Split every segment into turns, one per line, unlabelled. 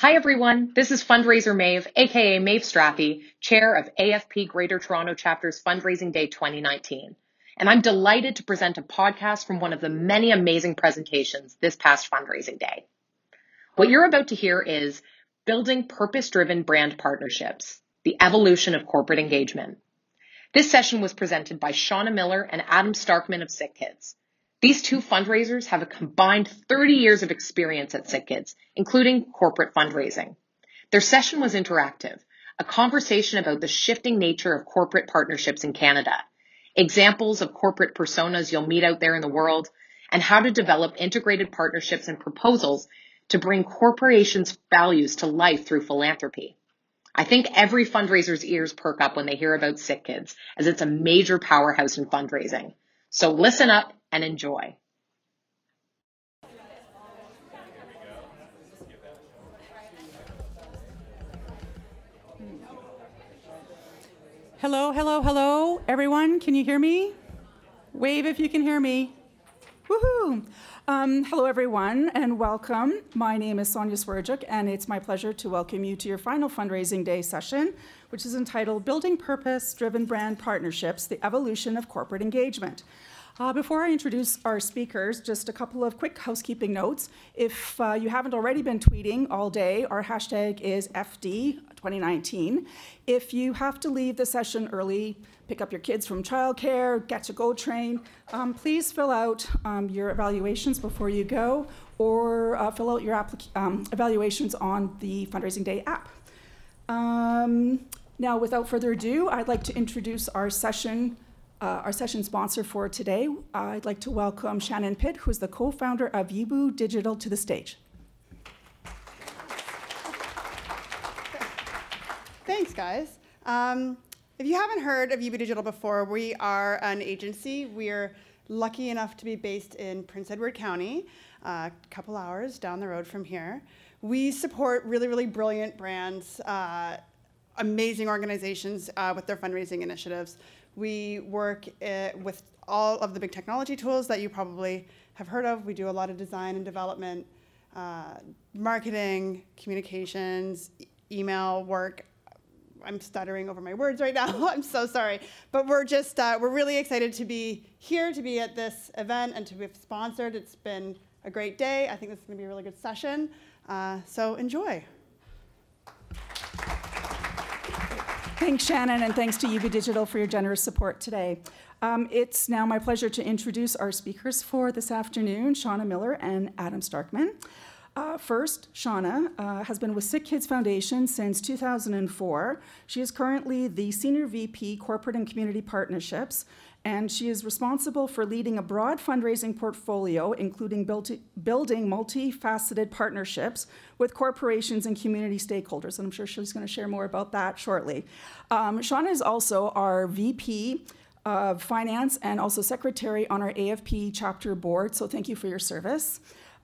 Hi, everyone. This is Fundraiser Maeve, aka Maeve Straffy, chair of AFP Greater Toronto Chapter's Fundraising Day 2019. And I'm delighted to present a podcast from one of the many amazing presentations this past fundraising day. What you're about to hear is Building Purpose Driven Brand Partnerships, the evolution of corporate engagement. This session was presented by Shauna Miller and Adam Starkman of Sick Kids. These two fundraisers have a combined 30 years of experience at Sick Kids, including corporate fundraising. Their session was interactive, a conversation about the shifting nature of corporate partnerships in Canada, examples of corporate personas you'll meet out there in the world, and how to develop integrated partnerships and proposals to bring corporations' values to life through philanthropy. I think every fundraiser's ears perk up when they hear about Sick Kids, as it's a major powerhouse in fundraising. So listen up and enjoy.
Hello, hello, hello, everyone. Can you hear me? Wave if you can hear me. Woohoo! Um, hello, everyone, and welcome. My name is Sonia Swerjuk, and it's my pleasure to welcome you to your final fundraising day session, which is entitled Building Purpose Driven Brand Partnerships The Evolution of Corporate Engagement. Uh, before I introduce our speakers, just a couple of quick housekeeping notes. If uh, you haven't already been tweeting all day, our hashtag is FD2019. If you have to leave the session early, pick up your kids from childcare, get to GO train, um, please fill out um, your evaluations before you go or uh, fill out your applic- um, evaluations on the Fundraising Day app. Um, now, without further ado, I'd like to introduce our session uh, our session sponsor for today. I'd like to welcome Shannon Pitt, who's the co founder of Yibu Digital, to the stage.
Thanks, guys. Um, if you haven't heard of Yibu Digital before, we are an agency. We're lucky enough to be based in Prince Edward County, a uh, couple hours down the road from here. We support really, really brilliant brands, uh, amazing organizations uh, with their fundraising initiatives. We work uh, with all of the big technology tools that you probably have heard of. We do a lot of design and development, uh, marketing, communications, e- email work. I'm stuttering over my words right now. I'm so sorry. But we're just, uh, we're really excited to be here, to be at this event, and to be sponsored. It's been a great day. I think this is going to be a really good session. Uh, so enjoy.
Thanks, Shannon, and thanks to Yibu Digital for your generous support today. Um, it's now my pleasure to introduce our speakers for this afternoon, Shauna Miller and Adam Starkman. Uh, first, Shauna uh, has been with Sick Kids Foundation since 2004. She is currently the Senior VP Corporate and Community Partnerships and she is responsible for leading a broad fundraising portfolio, including build, building multifaceted partnerships with corporations and community stakeholders. And I'm sure she's going to share more about that shortly. Um, Shauna is also our VP of Finance and also Secretary on our AFP chapter board, so thank you for your service.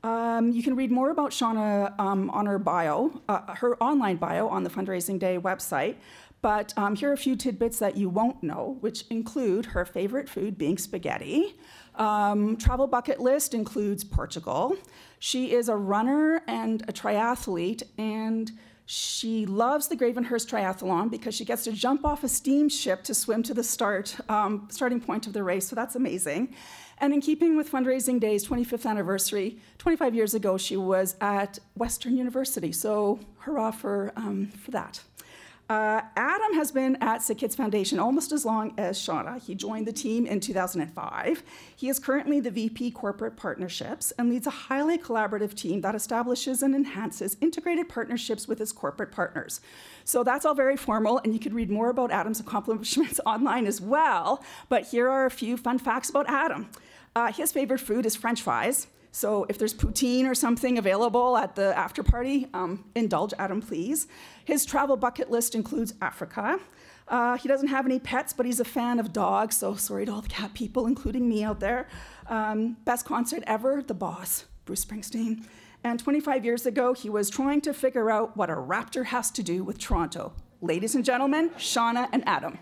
Um, you can read more about Shauna um, on her bio, uh, her online bio on the Fundraising Day website. But um, here are a few tidbits that you won't know, which include her favorite food being spaghetti. Um, travel bucket list includes Portugal. She is a runner and a triathlete, and she loves the Gravenhurst Triathlon because she gets to jump off a steamship to swim to the start um, starting point of the race. So that's amazing. And in keeping with Fundraising Day's 25th anniversary, 25 years ago, she was at Western University. So hurrah for, um, for that. Uh, Adam has been at Sick Kids Foundation almost as long as Shauna. He joined the team in 2005. He is currently the VP Corporate Partnerships and leads a highly collaborative team that establishes and enhances integrated partnerships with his corporate partners. So that's all very formal, and you could read more about Adam's accomplishments online as well. But here are a few fun facts about Adam. Uh, his favorite food is French fries. So if there's poutine or something available at the after party, um, indulge Adam, please. His travel bucket list includes Africa. Uh, he doesn't have any pets, but he's a fan of dogs, so sorry to all the cat people, including me out there. Um, best concert ever, The Boss, Bruce Springsteen. And 25 years ago, he was trying to figure out what a raptor has to do with Toronto. Ladies and gentlemen, Shauna and Adam.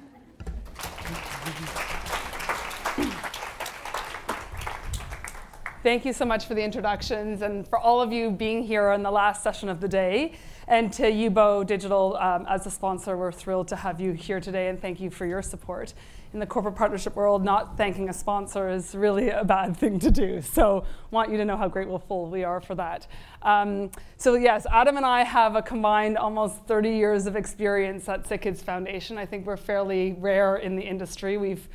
Thank you so much for the introductions and for all of you being here in the last session of the day. And to Yubo Digital um, as a sponsor, we're thrilled to have you here today and thank you for your support. In the corporate partnership world, not thanking a sponsor is really a bad thing to do. So want you to know how grateful we are for that. Um, so yes, Adam and I have a combined almost 30 years of experience at SickKids Foundation. I think we're fairly rare in the industry. We've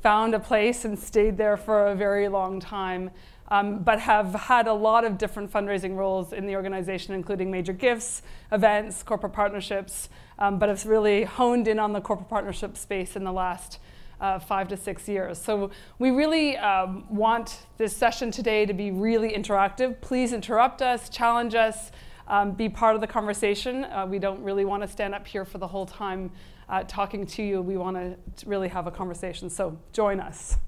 found a place and stayed there for a very long time um, but have had a lot of different fundraising roles in the organization, including major gifts, events, corporate partnerships, um, but have really honed in on the corporate partnership space in the last uh, five to six years. So we really um, want this session today to be really interactive. Please interrupt us, challenge us, um, be part of the conversation. Uh, we don't really want to stand up here for the whole time uh, talking to you. We want to really have a conversation. So join us.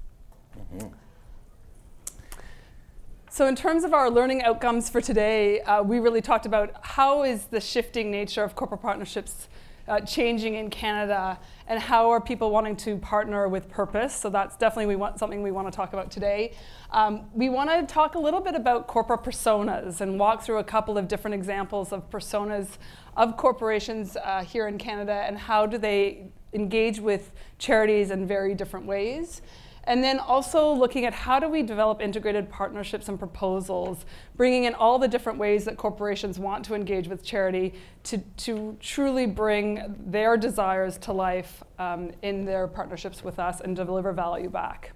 Mm-hmm. So in terms of our learning outcomes for today, uh, we really talked about how is the shifting nature of corporate partnerships uh, changing in Canada and how are people wanting to partner with purpose. So that's definitely we want, something we want to talk about today. Um, we want to talk a little bit about corporate personas and walk through a couple of different examples of personas of corporations uh, here in Canada and how do they engage with charities in very different ways. And then also looking at how do we develop integrated partnerships and proposals, bringing in all the different ways that corporations want to engage with charity to, to truly bring their desires to life um, in their partnerships with us and deliver value back.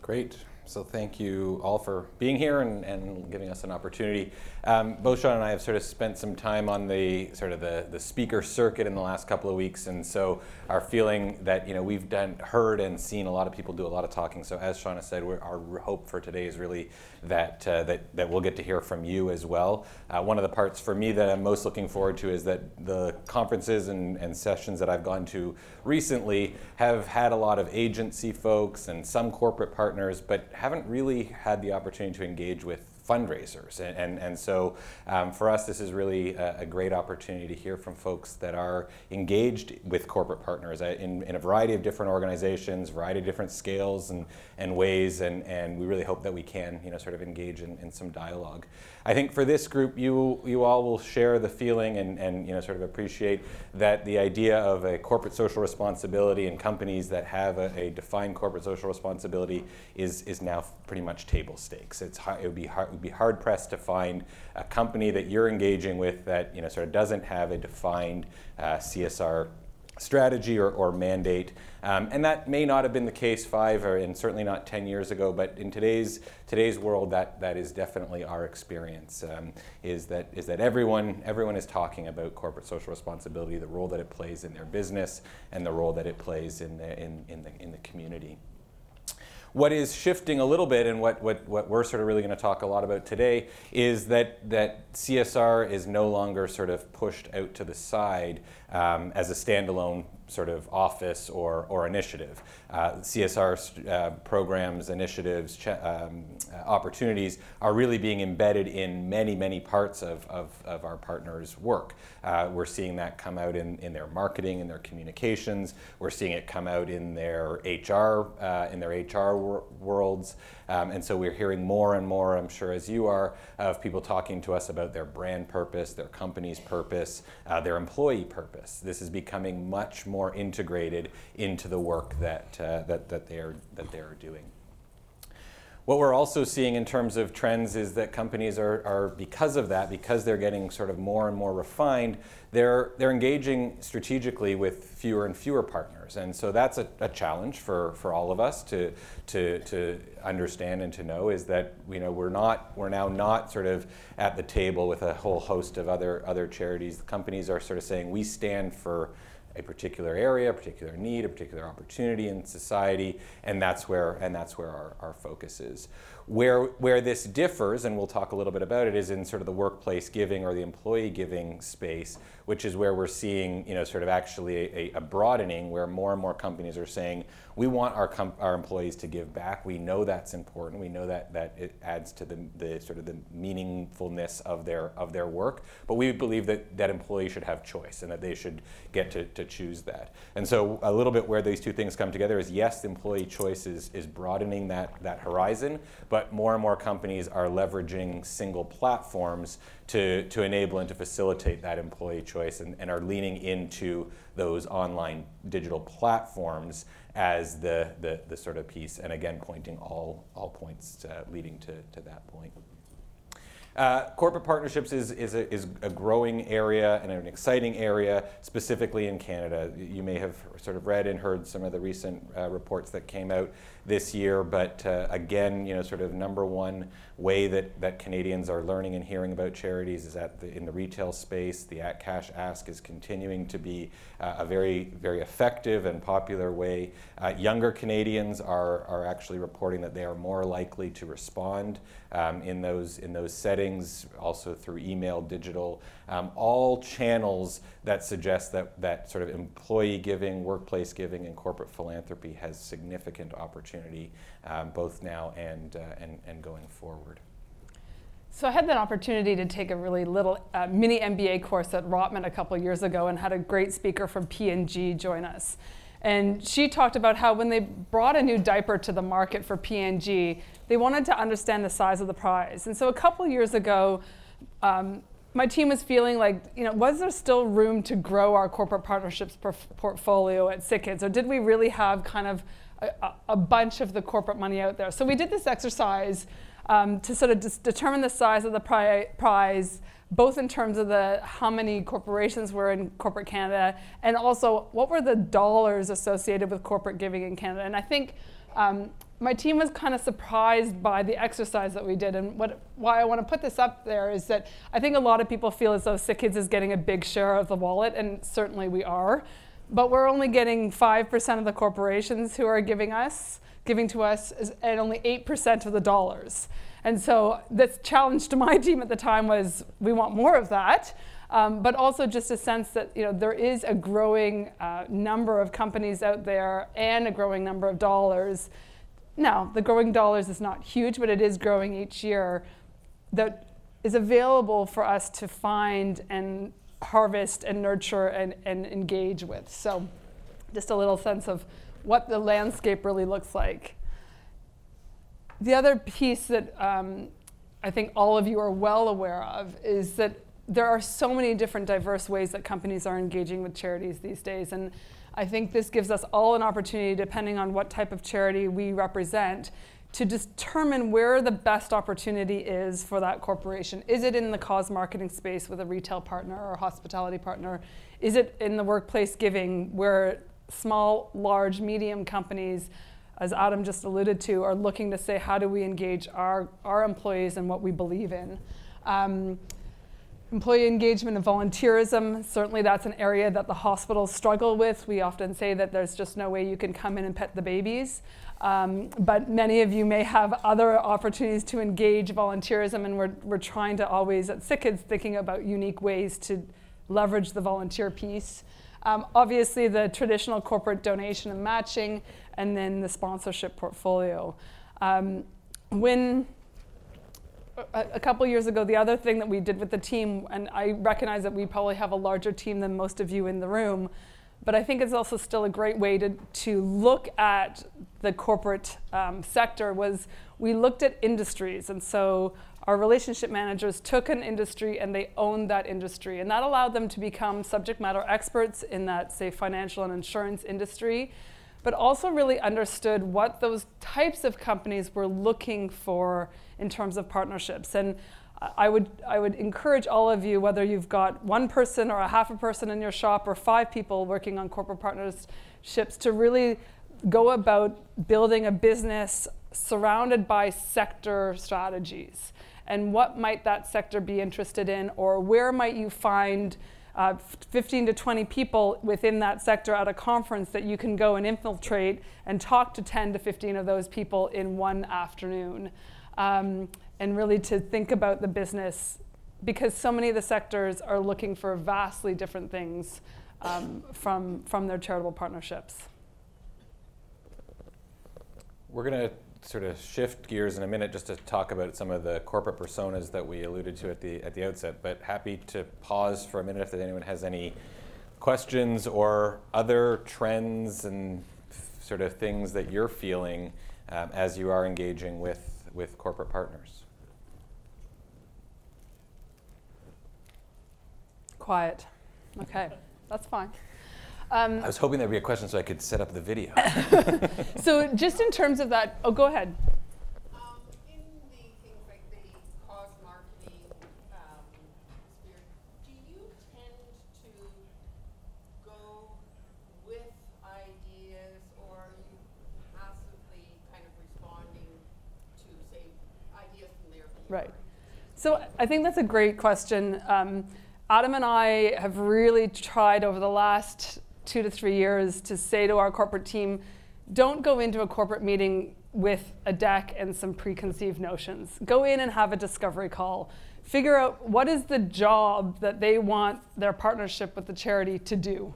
Great. So thank you all for being here and, and giving us an opportunity. Um, both Sean and I have sort of spent some time on the sort of the, the speaker circuit in the last couple of weeks, and so our feeling that you know we've done heard and seen a lot of people do a lot of talking. So as Shauna said, our hope for today is really that uh, that that we'll get to hear from you as well. Uh, one of the parts for me that I'm most looking forward to is that the conferences and, and sessions that I've gone to recently have had a lot of agency folks and some corporate partners, but haven't really had the opportunity to engage with fundraisers. And, and, and so um, for us, this is really a, a, great opportunity to hear from folks that are engaged with corporate partners uh, in, in a variety of different organizations, variety of different scales and, and ways. And, and we really hope that we can, you know, sort of engage in, in some dialogue. I think for this group, you, you all will share the feeling and, and you know, sort of appreciate that the idea of a corporate social responsibility and companies that have a, a defined corporate social responsibility is, is now pretty much table stakes. It's, it, would be hard, would be hard pressed to find a company that you're engaging with that you know, sort of doesn't have a defined uh, CSR strategy or, or mandate. Um, and that may not have been the case five or and certainly not 10 years ago, but in today's today's world, that, that is definitely our experience. Um, is that is that everyone everyone is talking about corporate social responsibility, the role that it plays in their business, and the role that it plays in the in, in the in the community. What is shifting a little bit, and what, what, what we're sort of really going to talk a lot about today, is that, that CSR is no longer sort of pushed out to the side um, as a standalone sort of office or, or initiative. Uh, CSR uh, programs, initiatives, ch- um, uh, opportunities are really being embedded in many, many parts of, of, of our partners' work. Uh, we're seeing that come out in, in their marketing, in their communications. We're seeing it come out in their HR, uh, in their HR wor- worlds. Um, and so we're hearing more and more, I'm sure as you are, of people talking to us about their brand purpose, their company's purpose, uh, their employee purpose. This is becoming much more integrated into the work that, uh, that, that, they are, that they are doing. What we're also seeing in terms of trends is that companies are, are, because of that, because they're getting sort of more and more refined, they're, they're engaging strategically with fewer and fewer partners. And so that's a, a challenge for, for all of us to, to, to understand and to know is that you know, we're, not, we're now not sort of at the table with a whole host of other, other charities. The companies are sort of saying we stand for a particular area, a particular need, a particular opportunity in society, and that's where and that's where our, our focus is. Where where this differs, and we'll talk a little bit about it, is in sort of the workplace giving or the employee giving space, which is where we're seeing you know sort of actually a, a broadening where more and more companies are saying we want our, our employees to give back. We know that's important. We know that, that it adds to the, the sort of the meaningfulness of their, of their work. But we believe that, that employees should have choice and that they should get to, to choose that. And so a little bit where these two things come together is yes, employee choice is, is broadening that, that horizon, but more and more companies are leveraging single platforms to, to enable and to facilitate that employee choice and, and are leaning into those online digital platforms as the, the, the sort of piece, and again, pointing all, all points to, leading to, to that point. Uh, corporate partnerships is, is, a, is a growing area and an exciting area, specifically in Canada. You may have sort of read and heard some of the recent uh, reports that came out this year, but uh, again, you know, sort of number one way that, that Canadians are learning and hearing about charities is at the, in the retail space. The At Cash Ask is continuing to be uh, a very, very effective and popular way. Uh, younger Canadians are, are actually reporting that they are more likely to respond um, in, those, in those settings, also through email, digital, um, all channels that suggest that, that sort of employee giving, workplace giving, and corporate philanthropy has significant opportunity um, both now and, uh, and, and going forward.
So I had that opportunity to take a really little uh, mini MBA course at Rotman a couple years ago and had a great speaker from P&G join us. And she talked about how when they brought a new diaper to the market for P&G, they wanted to understand the size of the prize. And so a couple years ago, um, my team was feeling like, you know, was there still room to grow our corporate partnerships portfolio at SickKids, or did we really have kind of a, a, bunch of the corporate money out there? So we did this exercise um, to sort of determine the size of the pri prize, both in terms of the how many corporations were in corporate Canada, and also what were the dollars associated with corporate giving in Canada. And I think um, my team was kind of surprised by the exercise that we did. And what, why I want to put this up there is that I think a lot of people feel as though SickKids is getting a big share of the wallet, and certainly we are. But we're only getting 5% of the corporations who are giving us, giving to us, at only 8% of the dollars. And so this challenge to my team at the time was we want more of that. Um, but also just a sense that you know there is a growing uh, number of companies out there and a growing number of dollars. Now, the growing dollars is not huge, but it is growing each year. That is available for us to find and harvest and nurture and, and engage with. So, just a little sense of what the landscape really looks like. The other piece that um, I think all of you are well aware of is that there are so many different diverse ways that companies are engaging with charities these days. And I think this gives us all an opportunity, depending on what type of charity we represent, to determine where the best opportunity is for that corporation. Is it in the cause marketing space with a retail partner or hospitality partner? Is it in the workplace giving where small, large, medium companies, as Adam just alluded to, are looking to say, how do we engage our, our employees and what we believe in? Um, Employee engagement and volunteerism, certainly that's an area that the hospitals struggle with. We often say that there's just no way you can come in and pet the babies. Um, but many of you may have other opportunities to engage volunteerism, and we're, we're trying to always, at SickKids, thinking about unique ways to leverage the volunteer piece. Um, obviously, the traditional corporate donation and matching, and then the sponsorship portfolio. Um, when a, a couple years ago, the other thing that we did with the team, and I recognize that we probably have a larger team than most of you in the room, but I think it's also still a great way to, to look at the corporate um, sector was we looked at industries. And so our relationship managers took an industry and they owned that industry. And that allowed them to become subject matter experts in that, say, financial and insurance industry, but also really understood what those types of companies were looking for in terms of partnerships. And I would, I would encourage all of you, whether you've got one person or a half a person in your shop or five people working on corporate partnerships, to really go about building a business surrounded by sector strategies. And what might that sector be interested in, or where might you find uh, 15 to 20 people within that sector at a conference that you can go and infiltrate and talk to 10 to 15 of those people in one afternoon? um, and really to think about the business because so many of the sectors are looking for vastly different things um, from, from their charitable partnerships.
We're going to sort of shift gears in a minute just to talk about some of the corporate personas that we alluded to at the, at the outset, but happy to pause for a minute if anyone has any questions or other trends and sort of things that you're feeling um, as you are engaging with with corporate partners.
Quiet. Okay, that's fine. Um,
I was hoping there'd be a question so I could set up the video.
so just in terms of that, oh, go ahead.
Um, in the things like the cause marketing um, sphere, do you tend to go with ideas or are you passively kind of responding to, say, ideas from their
Right. So I think that's a great question. Um, Adam and I have really tried over the last two to three years to say to our corporate team, don't go into a corporate meeting with a deck and some preconceived notions. Go in and have a discovery call. Figure out what is the job that they want their partnership with the charity to do.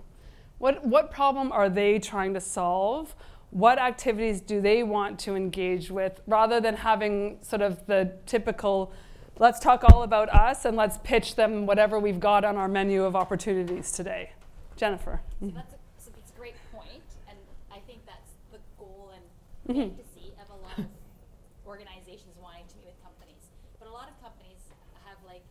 What, what problem are they trying to solve? What activities do they want to engage with rather than having sort of the typical let's talk all about us and let's pitch them whatever we've got on our menu of opportunities today. Jennifer.
So that's a, so it's a great point, and I think that's the goal and fantasy of a lot of organizations wanting to meet with companies. But a lot of companies have like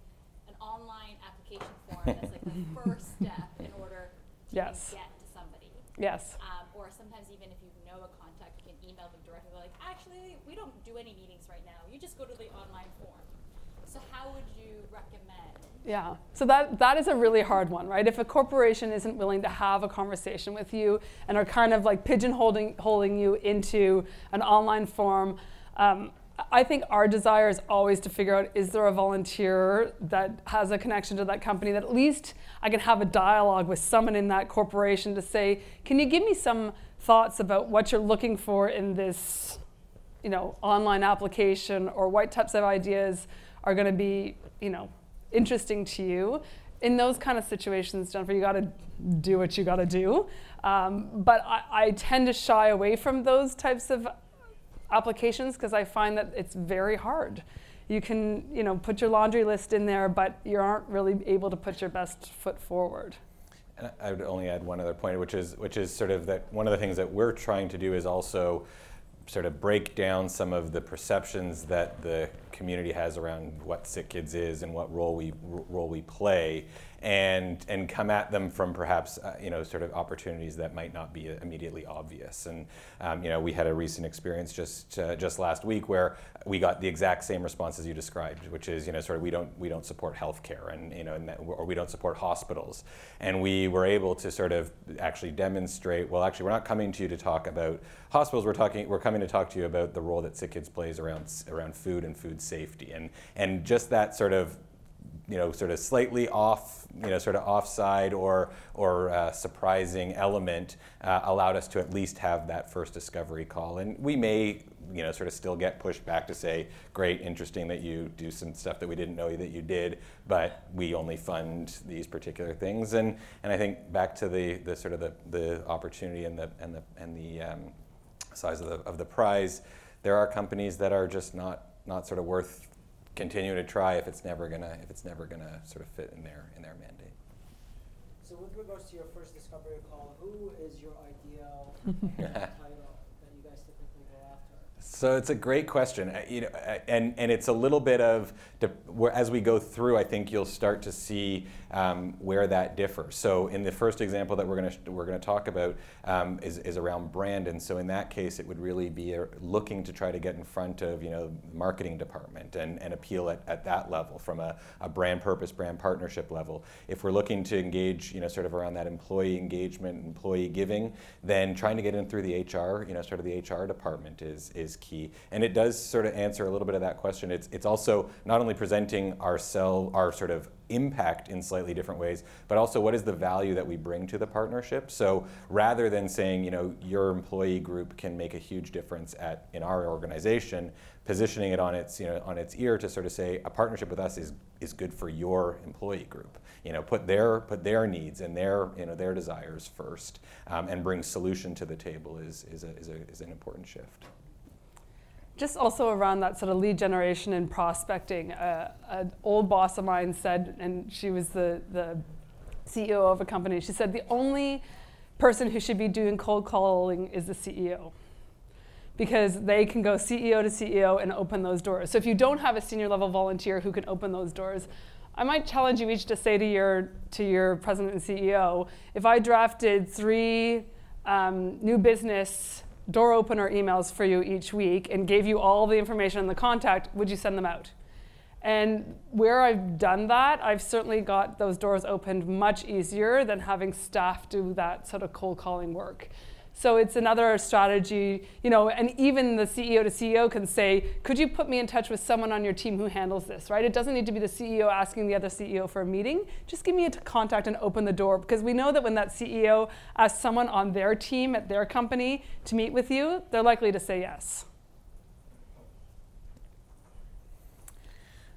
an online application form that's like the first step in order to
Yes.
get to somebody.
Yes.
Um, or sometimes even if you know a contact, you can email them directly. They're like, actually, we don't do any meetings right now. You just go to the online form. So how would you recommend?
Yeah. So that that is a really hard one, right? If a corporation isn't willing to have a conversation with you and are kind of like pigeonholing holding you into an online form, um, I think our desire is always to figure out is there a volunteer that has a connection to that company that at least I can have a dialogue with someone in that corporation to say, can you give me some thoughts about what you're looking for in this, you know, online application or what types of ideas are going to be, you know, interesting to you. In those kind of situations, Jennifer, you got to do what you got to do. Um, but I, I tend to shy away from those types of applications because I find that it's very hard. You can, you know, put your laundry list in there, but you aren't really able to put your best foot forward.
And I would only add one other point, which is which is sort of that one of the things that we're trying to do is also sort of break down some of the perceptions that the community has around what Sick Kids is and what role we role we play, and and come at them from perhaps uh, you know sort of opportunities that might not be immediately obvious. And um, you know we had a recent experience just uh, just last week where we got the exact same responses you described, which is you know sort of we don't we don't support healthcare and you know and that, or we don't support hospitals, and we were able to sort of actually demonstrate well actually we're not coming to you to talk about hospitals. We're talking we're coming to talk to you about the role that Sick Kids plays around around food and food safety. And and just that sort of you know sort of slightly off you know sort of offside or or uh, surprising element uh, allowed us to at least have that first discovery call. And we may you know sort of still get pushed back to say great interesting that you do some stuff that we didn't know that you did but we only fund these particular things. And and I think back to the the sort of the, the opportunity and the and the and the um, size of the of the prize there are companies that are just not not sort of worth continuing to try if it's never gonna if it's never gonna sort of fit in their in their mandate.
So with regards to your first discovery call, who is your ideal title that you guys typically go after?
So it's a great question, uh, you know, uh, and and it's a little bit of as we go through. I think you'll start to see um, where that differs. So in the first example that we're going to we're going to talk about um, is is around brand, and so in that case, it would really be looking to try to get in front of you know the marketing department and, and appeal at, at that level from a, a brand purpose, brand partnership level. If we're looking to engage, you know, sort of around that employee engagement, employee giving, then trying to get in through the HR, you know, sort of the HR department is is key. And it does sort of answer a little bit of that question. It's it's also not only presenting our cell, our sort of impact in slightly different ways, but also what is the value that we bring to the partnership. So rather than saying, you know, your employee group can make a huge difference at in our organization, positioning it on its, you know, on its ear to sort of say a partnership with us is is good for your employee group. You know, put their put their needs and their you know their desires first, um, and bring solution to the table is is a, is, a, is an important shift
just also around that sort of lead generation and prospecting. Uh, an old boss of mine said, and she was the, the CEO of a company, she said, the only person who should be doing cold calling is the CEO. because they can go CEO to CEO and open those doors. So if you don't have a senior level volunteer who can open those doors, I might challenge you each to say to your to your president and CEO, if I drafted three um, new business door opener emails for you each week and gave you all the information and the contact, would you send them out? And where I've done that, I've certainly got those doors opened much easier than having staff do that sort of cold calling work. So it's another strategy, you know, and even the CEO to CEO can say, could you put me in touch with someone on your team who handles this, right? It doesn't need to be the CEO asking the other CEO for a meeting. Just give me a contact and open the door because we know that when that CEO asks someone on their team at their company to meet with you, they're likely to say yes.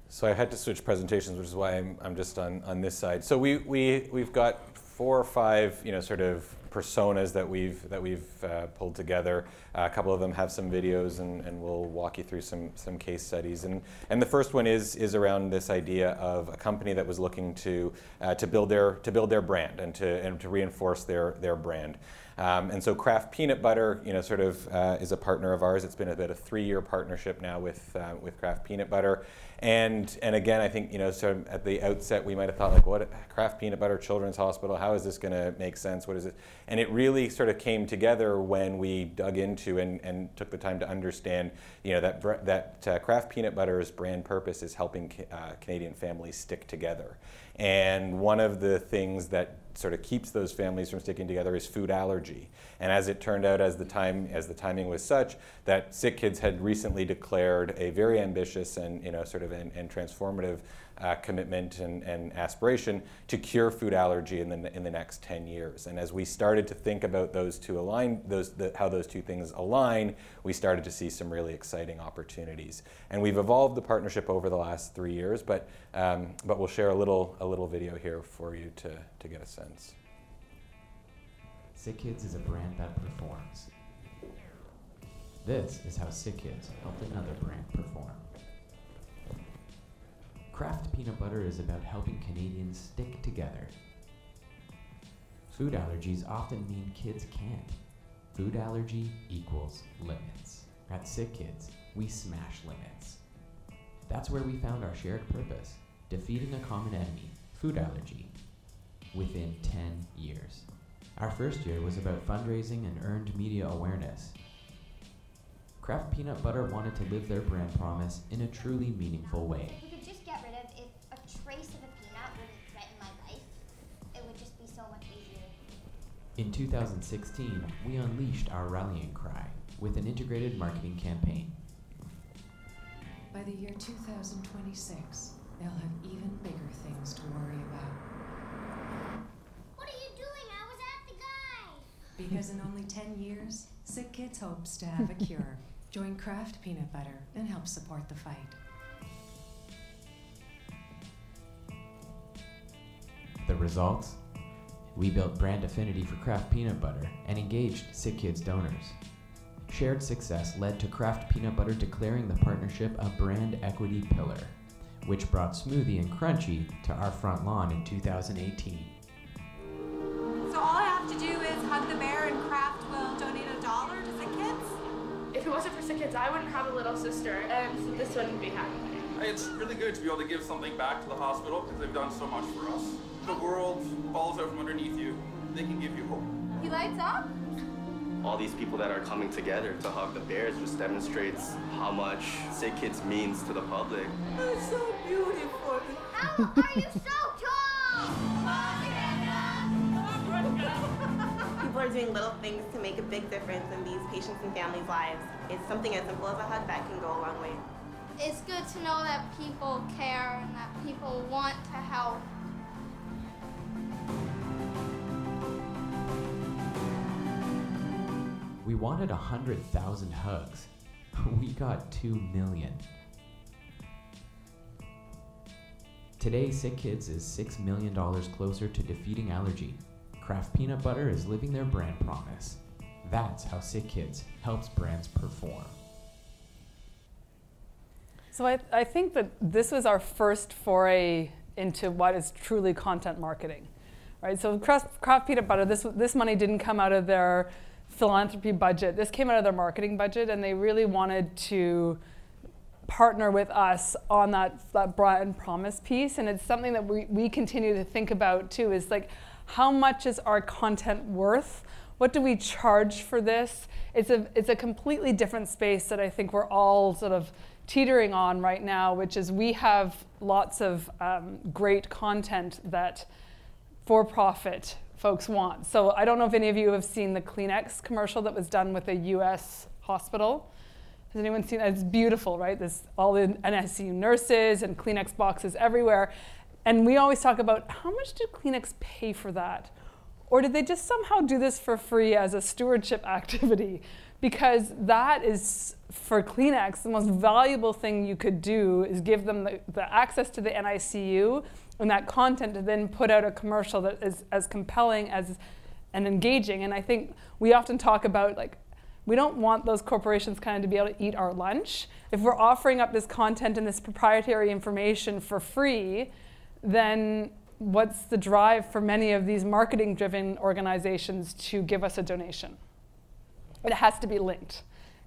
So I had to switch presentations, which is why I'm, I'm just on, on this side. So we, we, we've got four or five, you know, sort of personas that we've that we've uh, pulled together. Uh, a couple of them have some videos, and, and we'll walk you through some some case studies. And and the first one is is around this idea of a company that was looking to uh, to build their to build their brand and to and to reinforce their their brand. Um, and so Kraft Peanut Butter, you know, sort of uh, is a partner of ours. It's been about a three-year partnership now with uh, with Kraft Peanut Butter. And and again, I think you know, so at the outset, we might have thought like, what Kraft Peanut Butter Children's Hospital? How is this going to make sense? What is it? And it really sort of came together when we dug into and, and took the time to understand, you know, that that uh, Peanut Butter's brand purpose is helping uh, Canadian families stick together. And one of the things that sort of keeps those families from sticking together is food allergy. And as it turned out, as the time as the timing was such that Sick Kids had recently declared a very ambitious and you know sort of and, and transformative uh, commitment and, and, aspiration to cure food allergy in the, in the next 10 years. And as we started to think about those two align, those, the, how those two things align, we started to see some really exciting opportunities. And we've evolved the partnership over the last three years, but, um, but we'll share a little, a little video here for you to, to get a sense.
Sick Kids is a brand that performs. This is how Sick Kids helped another brand perform. Kraft Peanut Butter is about helping Canadians stick together. Food allergies often mean kids can't. Food allergy equals limits. At Sick Kids, we smash limits. That's where we found our shared purpose defeating a common enemy, food allergy, within 10 years. Our first year was about fundraising and earned media awareness. Kraft Peanut Butter wanted to live their brand promise in a truly meaningful way. In 2016, we unleashed our rallying cry with an integrated marketing campaign.
By the year 2026, they'll have even bigger things to worry about.
What are you doing? I was at the guy.
Because in only 10 years, Sick Kids hopes to have a cure. Join Kraft Peanut Butter and help support the fight.
The results? We built brand affinity for Kraft Peanut Butter and engaged Sick Kids donors. Shared success led to Kraft Peanut Butter declaring the partnership a brand equity pillar, which brought Smoothie and Crunchy to our front lawn in 2018.
So all I have to do is hug the bear and Kraft will donate a dollar to Sick Kids?
If it wasn't for Sick Kids, I wouldn't have a little sister, and this wouldn't be happening.
It's really good to be able to give something back to the hospital because they've done so much for us the world falls out from underneath you, they can give you hope.
He lights up?
All these people that are coming together to hug the bears just demonstrates how much Sick Kids means to the public.
That's so beautiful.
How are you so tall?
People are doing little things to make a big difference in these patients and families' lives. It's something as simple as a hug that can go a long way.
It's good to know that people care and that people want to help.
We wanted 100,000 hugs. We got 2 million. Today, Sick Kids is $6 million closer to defeating allergy. Kraft Peanut Butter is living their brand promise. That's how Sick Kids helps brands perform.
So I, I think that this was our first foray into what is truly content marketing, right? So Kraft, Kraft Peanut Butter, this, this money didn't come out of their philanthropy budget. This came out of their marketing budget, and they really wanted to partner with us on that, that brand promise piece. And it's something that we, we continue to think about too is like, how much is our content worth? What do we charge for this? It's a, it's a completely different space that I think we're all sort of teetering on right now, which is we have lots of um, great content that for profit folks want. So I don't know if any of you have seen the Kleenex commercial that was done with a US hospital. Has anyone seen that? It's beautiful, right? There's all the NICU nurses and Kleenex boxes everywhere. And we always talk about how much did Kleenex pay for that? Or did they just somehow do this for free as a stewardship activity? Because that is, for Kleenex, the most valuable thing you could do is give them the, the access to the NICU and that content to then put out a commercial that is as compelling as and engaging. And I think we often talk about like we don't want those corporations kind of to be able to eat our lunch. If we're offering up this content and this proprietary information for free, then what's the drive for many of these marketing driven organizations to give us a donation? It has to be linked.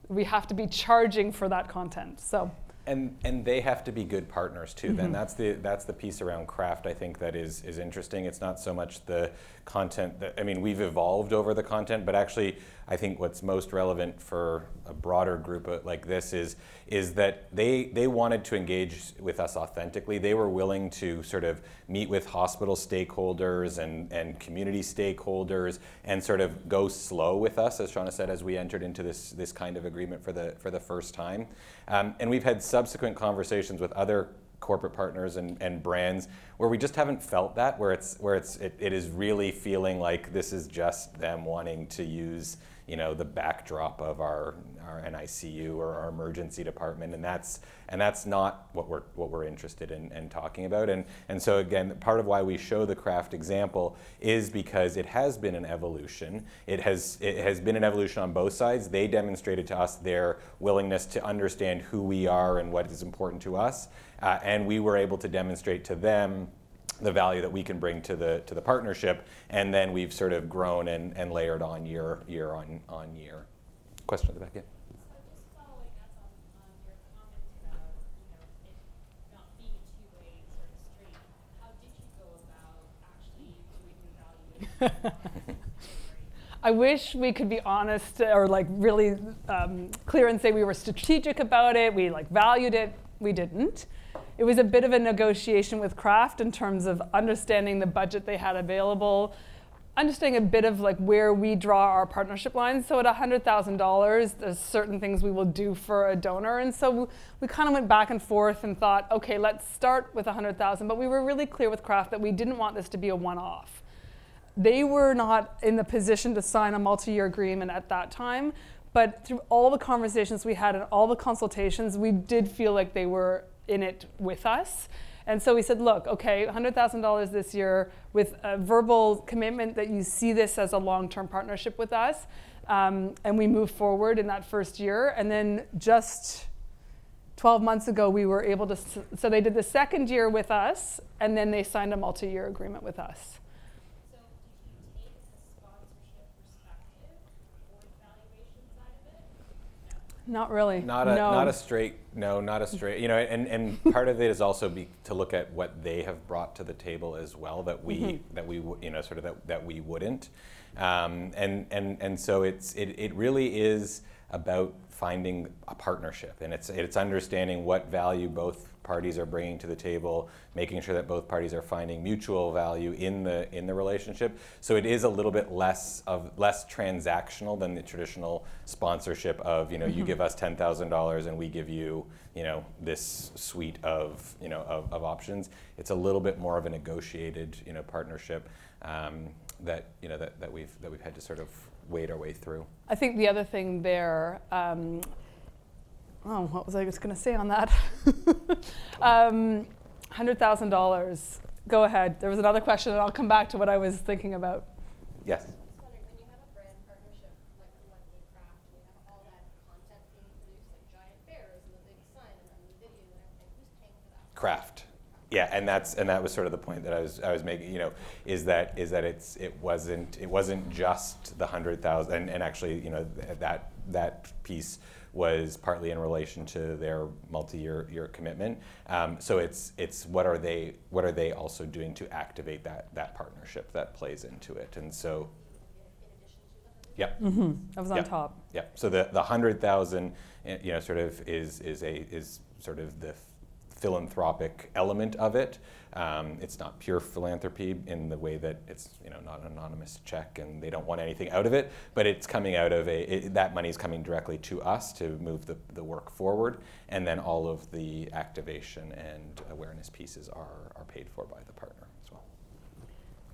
We have to be charging for that content. So
and and they have to be good partners too. Mm-hmm. Then that's the that's the piece around Kraft I think that is is interesting. It's not so much the content that I mean we've evolved over the content, but actually I think what's most relevant for a broader group like this is is that they they wanted to engage with us authentically. They were willing to sort of meet with hospital stakeholders and and community stakeholders and sort of go slow with us, as Shauna said, as we entered into this this kind of agreement for the for the first time. Um, and we've had subsequent conversations with other corporate partners and, and brands where we just haven't felt that where it's where it's it, it is really feeling like this is just them wanting to use you know the backdrop of our our NICU or our emergency department. And that's and that's not what we're what we're interested in, in talking about. And and so again part of why we show the Kraft example is because it has been an evolution. It has it has been an evolution on both sides. They demonstrated to us their willingness to understand who we are and what is important to us uh, and we were able to demonstrate to them the value that we can bring to the to the partnership, and then we've sort of grown and, and layered on year year on on year. Question at the back, yeah.
I wish we could be honest or like really um, clear and say we were strategic about it, we like valued it. We didn't. It was a bit of a negotiation with Kraft in terms of understanding the budget they had available, understanding a bit of like where we draw our partnership lines. So at $100,000, there's certain things we will do for a donor. And so we, kind of went back and forth and thought, okay, let's start with 100,000. But we were really clear with Kraft that we didn't want this to be a one-off. They were not in the position to sign a multi-year agreement at that time. But through all the conversations we had and all the consultations, we did feel like they were in it with us. And so we said, look, okay, $100,000 this year with a verbal commitment that you see this as a long term partnership with us. Um, and we move forward in that first year. And then just 12 months ago, we were able to, so they did the second year with us, and then they signed a multi year agreement with us. Not really.
Not a
no.
not a straight no, not a straight. You know, and, and part of it is also be to look at what they have brought to the table as well that we mm-hmm. that we you know sort of that, that we wouldn't, um, and and and so it's it, it really is about finding a partnership and it's it's understanding what value both parties are bringing to the table, making sure that both parties are finding mutual value in the in the relationship. So it is a little bit less of less transactional than the traditional sponsorship of you know mm-hmm. you give us ten thousand dollars and we give you you know this suite of you know of, of, options. It's a little bit more of a negotiated you know partnership um, that you know that, that we've that we've had to sort of wade our way through.
I think the other thing there. Um, oh, what was I just going to say on that? um, $100,000. Go ahead. There was another question, and I'll come back to what I was thinking about.
Yes. Kraft. Yeah, and that's and that was sort of the point that I was I was making. You know, is that is that it's it wasn't it wasn't just the hundred thousand, and, and actually you know that that piece was partly in relation to their multi-year year commitment. Um, so it's it's what are they what are they also doing to activate that that partnership that plays into it, and so. Yep.
Mm-hmm. That was on
yep.
top.
Yep. So the the hundred thousand, eh, you know, sort of is is a is sort of the philanthropic element of it. Um, it's not pure philanthropy in the way that it's you know not an anonymous check and they don't want anything out of it, but it's coming out of a it, that money is coming directly to us to move the, the work forward, and then all of the activation and awareness pieces are are paid for by the partner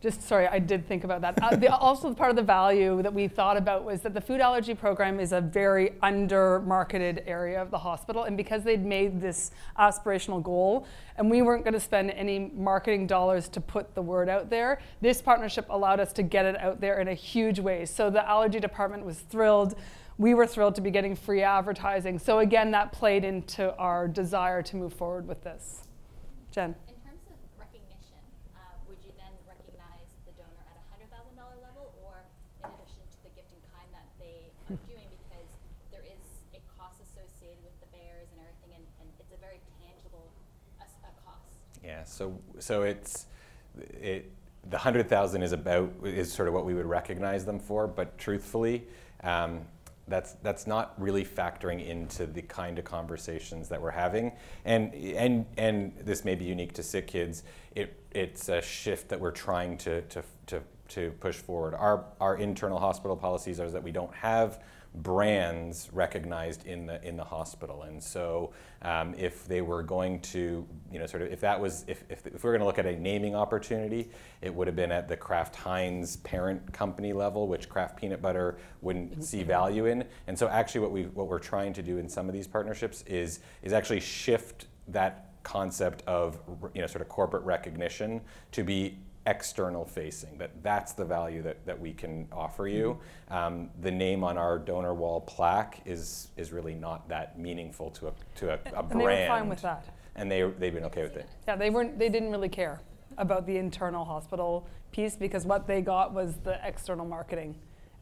just sorry, I did think about that. Uh, the, also, part of the value that we thought about was that the food allergy program is a very under-marketed area of the hospital, and because they'd made this aspirational goal, and we weren't going to spend any marketing dollars to put the word out there, this partnership allowed us to get it out there in a huge way. So the allergy department was thrilled. We were thrilled to be getting free advertising. So again, that played into our desire to move forward with this. Jen.
So, so it's it, the hundred thousand is about is sort of what we would recognize them for, but truthfully, um, that's that's not really factoring into the kind of conversations that we're having. And and and this may be unique to sick kids. It it's a shift that we're trying to to to to push forward. Our our internal hospital policies are that we don't have brands recognized in the in the hospital. And so, um, if they were going to, you know, sort of, if that was, if, if, if we are going to look at a naming opportunity, it would have been at the Kraft Heinz parent company level, which Kraft Peanut Butter wouldn't see value in. And so, actually, what we what we're trying to do in some of these partnerships is is actually shift that concept of you know sort of corporate recognition to be external facing, that that's the value that, that we can offer you. Mm-hmm. Um, the name on our donor wall plaque is, is really not that meaningful to a, to a, a
and
brand.
they were fine with that.
And they, they've been okay with it.
Yeah, they, weren't, they didn't really care about the internal hospital piece because what they got was the external marketing.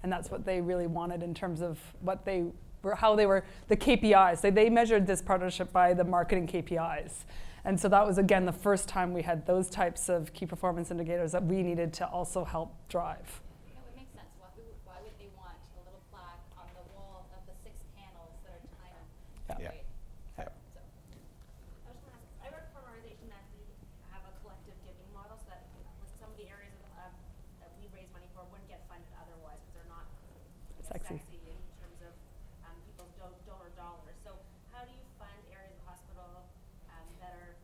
And that's what they really wanted in terms of what they were, how they were, the KPIs. They, they measured this partnership by the marketing KPIs. And so that was, again, the first time we had those types of key performance indicators that we needed to also help drive.
That would make sense. Why, why would they want a little plaque on the wall of the six panels that are timed?
Yeah. yeah.
yeah. So. I was going to ask, I work for an organization that we have a collective giving model so that with some of the areas of, that we raise money for wouldn't get funded otherwise because they're not
sexy.
sexy in terms of um, people's donor dollars. So how do you fund areas of the hospital um, that are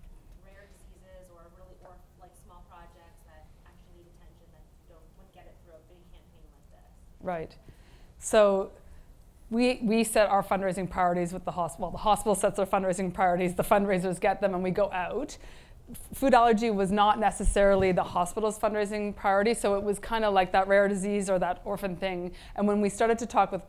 rare diseases or really or like small projects that actually need attention that don't wouldn't get it through a big campaign like this.
Right. So we, we set our fundraising priorities with the hospital. The hospital sets their fundraising priorities, the fundraisers get them, and we go out. Food allergy was not necessarily the hospital's fundraising priority, so it was kind of like that rare disease or that orphan thing. And when we started to talk with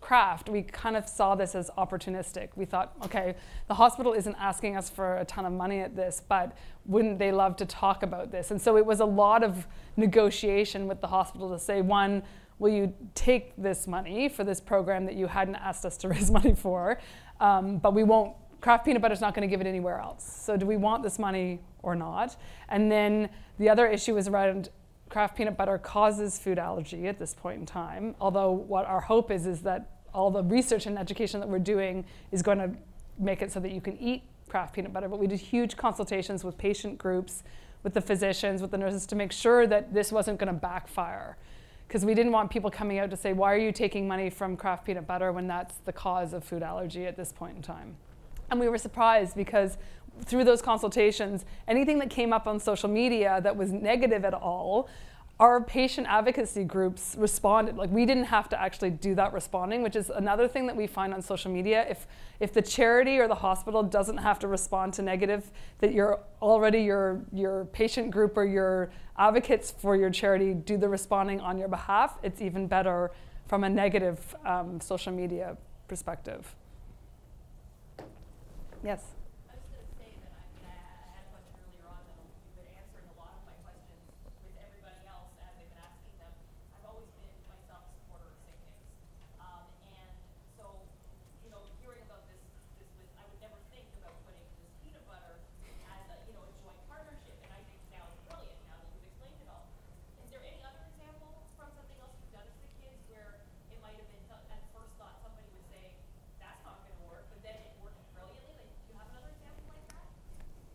Kraft, we kind of saw this as opportunistic. We thought, okay, the hospital isn't asking us for a ton of money at this, but wouldn't they love to talk about this? And so it was a lot of negotiation with the hospital to say, one, will you take this money for this program that you hadn't asked us to raise money for, um, but we won't, Kraft Peanut Butter is not going to give it anywhere else. So do we want this money or not? And then the other issue is around Kraft peanut butter causes food allergy at this point in time. Although what our hope is is that all the research and education that we're doing is going to make it so that you can eat Kraft peanut butter. But we did huge consultations with patient groups, with the physicians, with the nurses to make sure that this wasn't going to backfire. Because we didn't want people coming out to say, why are you taking money from Kraft peanut butter when that's the cause of food allergy at this point in time? And we were surprised because through those consultations, anything that came up on social media that was negative at all, our patient advocacy groups responded. Like we didn't have to actually do that responding, which is another thing that we find on social media. If if the charity or the hospital doesn't have to respond to negative, that you're already your your patient group or your advocates for your charity do the responding on your behalf, it's even better from a negative um, social media perspective. Yes.
I was going to say that I, mean, I, I had a question earlier on that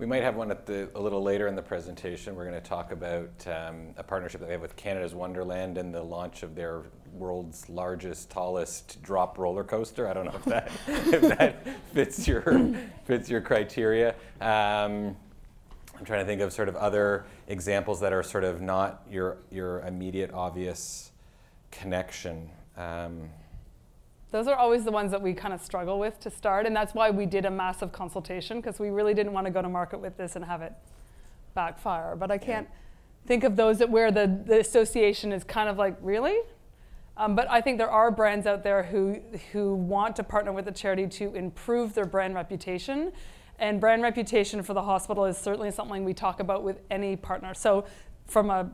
We might have one at the, a little later in the presentation. We're going to talk about um, a partnership that they have with Canada's Wonderland and the launch of their world's largest, tallest drop roller coaster. I don't know if that, if that fits your fits your criteria. Um, I'm trying to think of sort of other examples that are sort of not your your immediate obvious connection. Um,
Those are always the ones that we kind of struggle with to start, and that's why we did a massive consultation because we really didn't want to go to market with this and have it backfire. But I can't think of those that where the, the association is kind of like, really? Um, but I think there are brands out there who, who want to partner with a charity to improve their brand reputation. And brand reputation for the hospital is certainly something we talk about with any partner. So, from a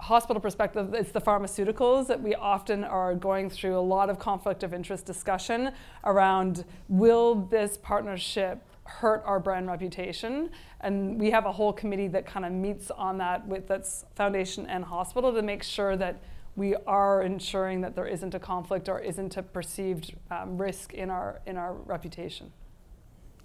hospital perspective, it's the pharmaceuticals that we often are going through a lot of conflict of interest discussion around will this partnership hurt our brand reputation? And we have a whole committee that kind of meets on that with that's foundation and hospital to make sure that we are ensuring that there isn't a conflict or isn't a perceived um, risk in our in our reputation.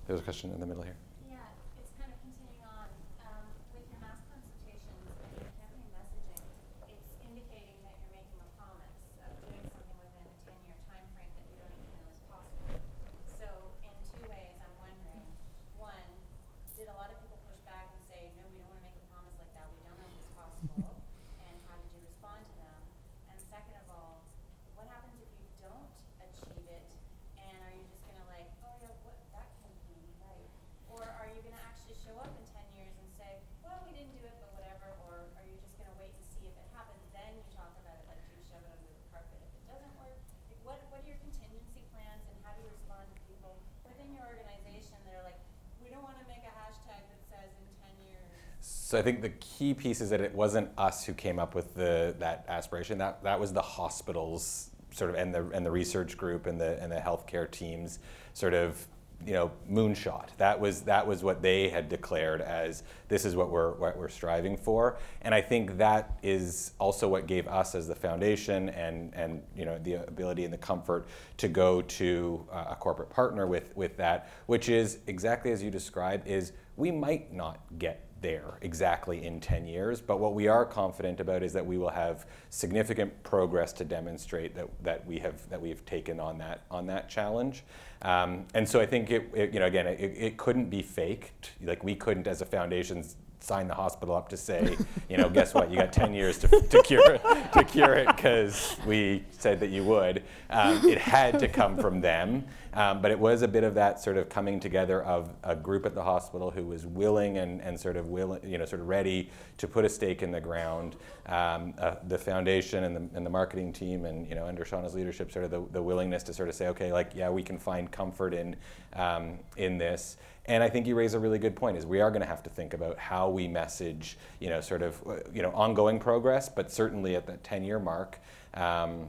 There's a question in the middle here.
Yeah, it's kind of continuing on. Um, with your mass consultations and your campaign messaging, it's indicating that you're making a promise of doing something within a 10 year time frame that you don't even know is possible. So, in two ways, I'm wondering one, did a lot of people push back and say, no, we don't want to make a promise like that, we don't know if it's possible? and how did you respond to them? And second of all, what happens if you don't achieve it? And are you just going to like, oh yeah, what, that can't be right? Or are you going to actually show up in 10 years and say, well, we didn't do it, but whatever? Or are you just going to wait and see if it happens? Then you talk about it, like, do you shove it under the carpet if it doesn't work? Like, what, what are your contingency plans and how do you respond to within your organization are like, we don't want to make a hashtag that says in 10 years?
So I think the key piece is that it wasn't us who came up with the that aspiration. That that was the hospitals sort of and the and the research group and the and the healthcare teams sort of you know moonshot. That was that was what they had declared as this is what we're what we're striving for. And I think that is also what gave us as the foundation and and you know the ability and the comfort to go to uh, a corporate partner with with that, which is exactly as you described. Is we might not get there exactly in 10 years. But what we are confident about is that we will have significant progress to demonstrate that, that we have that we've taken on that on that challenge. Um, and so I think it, it you know again it, it couldn't be faked. Like we couldn't as a foundation sign the hospital up to say, you know, guess what? You got 10 years to, to cure to cure it because we said that you would. Um, it had to come from them, um, but it was a bit of that sort of coming together of a group at the hospital who was willing and, and sort of willing, you know, sort of ready to put a stake in the ground. Um, uh, the foundation and the, and the marketing team, and you know, under Shauna's leadership, sort of the, the willingness to sort of say, okay, like, yeah, we can find comfort in um, in this. And I think you raise a really good point. Is we are going to have to think about how we message, you know, sort of, uh, you know, ongoing progress, but certainly at that 10-year mark, um,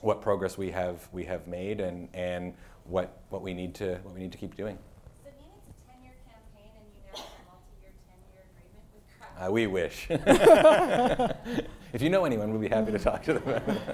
what progress we have we have made, and and what what we need to what we need to keep doing.
Does mean it's a 10 year campaign and you now have a multi year 10 year agreement with
Uh, we wish. if you know anyone, we'd be happy to mm. talk to them.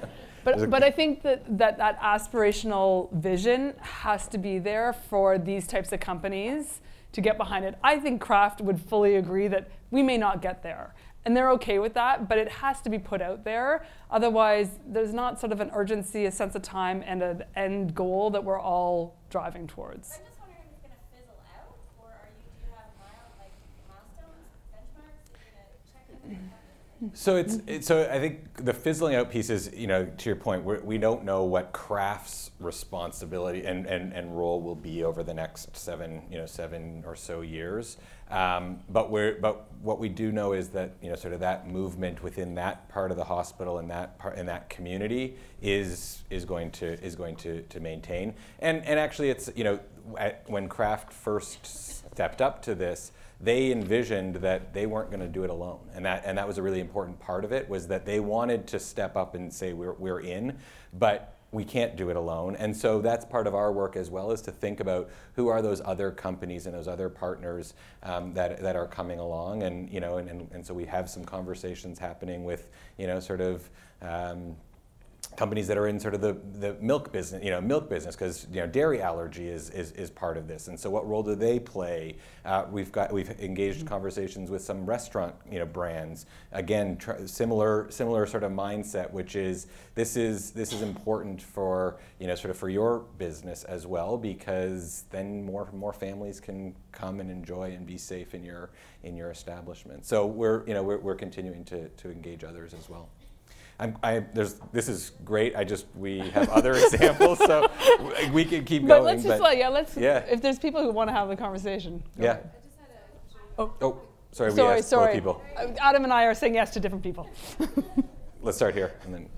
But, but I think that, that that aspirational vision has to be there for these types of companies to get behind it. I think Kraft would fully agree that we may not get there. And they're okay with that, but it has to be put out there. Otherwise, there's not sort of an urgency, a sense of time, and an end goal that we're all driving towards.
I'm just wondering if it's going to fizzle out, or are you, do you have mile, like milestones, benchmarks that you're going to check in?
So it's, so I think the fizzling out piece is you know to your point we don't know what Kraft's responsibility and, and, and role will be over the next seven you know seven or so years. Um, but we're but what we do know is that you know sort of that movement within that part of the hospital and that part in that community is is going to is going to, to maintain and and actually it's you know when Kraft first stepped up to this they envisioned that they weren't going to do it alone. And that and that was a really important part of it was that they wanted to step up and say we're, we're in but we can't do it alone. And so that's part of our work as well is to think about who are those other companies and those other partners um, that, that are coming along. And you know and, and, and so we have some conversations happening with you know sort of um, companies that are in sort of the, the milk business, you know, milk business, because you know dairy allergy is, is, is part of this. And so, what role do they play? Uh, we've got we've engaged conversations with some restaurant, you know, brands. Again, tr- similar similar sort of mindset, which is this is this is important for you know sort of for your business as well, because then more more families can come and enjoy and be safe in your in your establishment. So we're you know we're, we're continuing to to engage others as well. I'm, I, there's, this is great. I just we have other examples, so we can keep
but
going.
Let's just
but
yeah, let's
yeah.
If there's people who want to have the conversation.
Yeah. Oh. oh, sorry.
Sorry,
we asked
sorry.
People.
Uh, Adam and I are saying yes to different people.
let's start here, and then.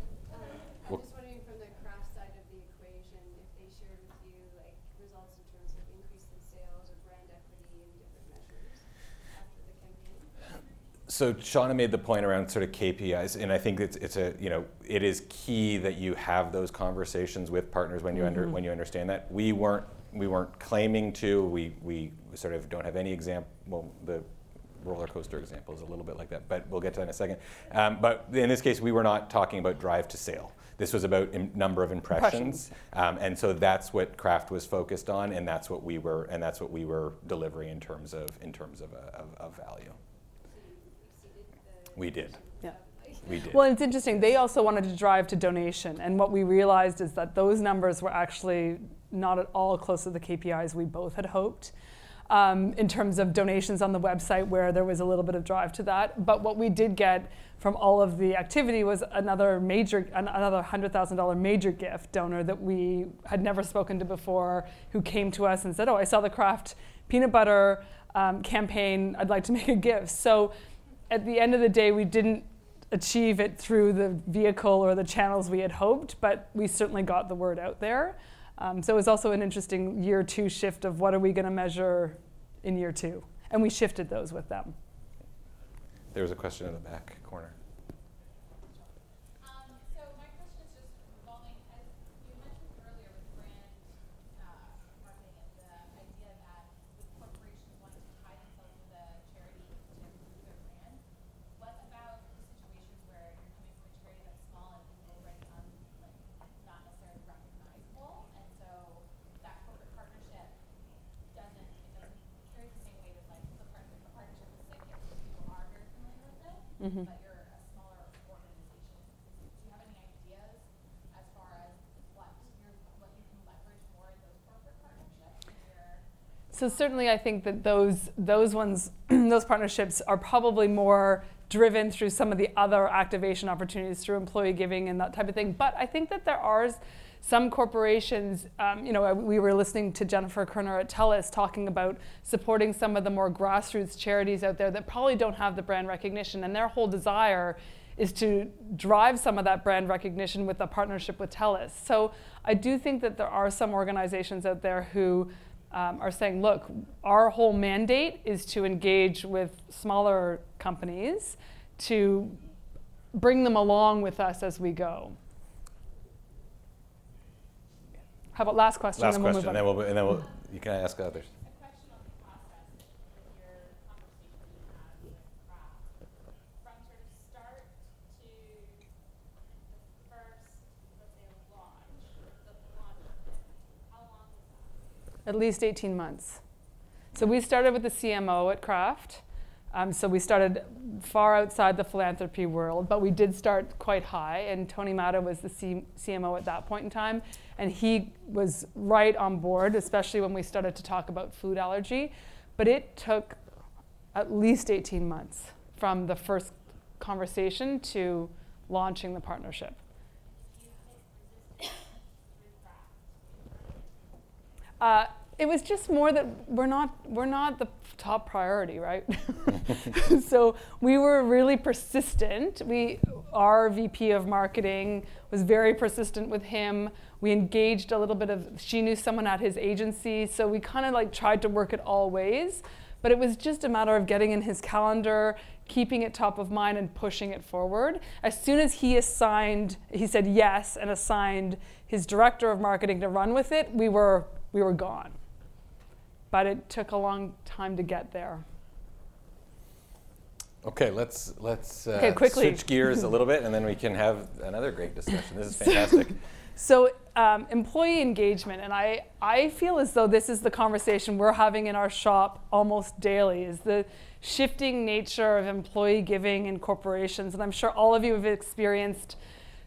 We'll I'm just wondering from the Kraft side of the equation if they shared with you like results in terms of increase in sales or brand equity and different measures after the campaign.
So Shauna made the point around sort of KPIs, and I think it's, it's a you know it is key that you have those conversations with partners when you mm-hmm. under when you understand that we weren't we weren't claiming to we we sort of don't have any example well the roller coaster example is a little bit like that, but we'll get to that in a second. Um, but in this case, we were not talking about drive to sale. This was about number of impressions, um, and so that's what Kraft was focused on, and that's what we were, and that's what we were delivering in terms of in terms of, uh, of, of value. We did.
Yeah.
We did.
Well, it's interesting. They also wanted to drive to donation, and what we realized is that those numbers were actually not at all close to the KPIs we both had hoped um, in terms of donations on the website where there was a little bit of drive to that. But what we did get from all of the activity was another major, another $100,000 major gift donor that we had never spoken to before who came to us and said, oh, I saw the Kraft peanut butter um, campaign, I'd like to make a gift. So at the end of the day, we didn't achieve it through the vehicle or the channels we had hoped, but we certainly got the word out there. Um, so it was also an interesting year two shift of what are we going to measure in year two. And we shifted those with them.
There was a question in the back corner.
Mm-hmm.
but you're a smaller organization. Do you have any ideas as far as what, what you can leverage for those corporate partnerships?
So certainly, I think that those those ones, those partnerships are probably more driven through some of the other activation opportunities through employee giving and that type of thing. But I think that there are some corporations, um, you know, we were listening to Jennifer Kerner at TELUS talking about supporting some of the more grassroots charities out there that probably don't have the brand recognition, and their whole desire is to drive some of that brand recognition with a partnership with TELUS. So I do think that there are some organizations out there who um, are saying, look, our whole mandate is to engage with smaller companies to bring them along with us as we go. How about last question?
Last
and
we'll question, and then we'll, and then we'll, you can ask others.
At least 18 months. So we started with the CMO at Kraft. Um, so we started far outside the philanthropy world, but we did start quite high. And Tony Matta was the C- CMO at that point in time. And he was right on board, especially when we started to talk about food allergy. But it took at least 18 months from the first conversation to launching the partnership. Uh, it was just more that we're not we're not the top priority, right? so we were really persistent. We our VP of marketing was very persistent with him. We engaged a little bit of she knew someone at his agency, so we kind of like tried to work it all ways. But it was just a matter of getting in his calendar, keeping it top of mind and pushing it forward. As soon as he assigned, he said yes and assigned his director of marketing to run with it, we were we were gone but it took a long time to get there.
Okay, let's let's uh,
Okay, quickly.
switch gears a little bit, and then we can have another great discussion. This is fantastic.
So, um, employee engagement, and I, I feel as though this is the conversation we're having in our shop almost daily, is the shifting nature of employee giving in corporations. And I'm sure all of you have experienced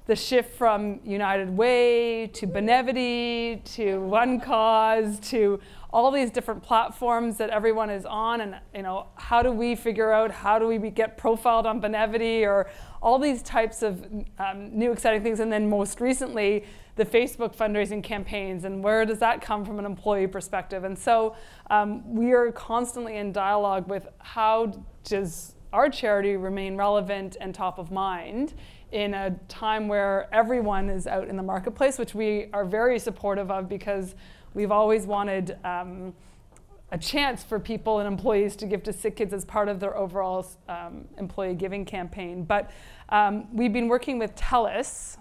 the shift from United Way to Benevity to One Cause to all these different platforms that everyone is on and you know how do we figure out how do we get profiled on Benevity or all these types of um, new exciting things. And then most recently the Facebook fundraising campaigns and where does that come from an employee perspective? And so um, we are constantly in dialogue with how does our charity remain relevant and top of mind in a time where everyone is out in the marketplace which we are very supportive of because We've always wanted um, a chance for people and employees to give to sick kids as part of their overall um, employee giving campaign. But um, we've been working with TELUS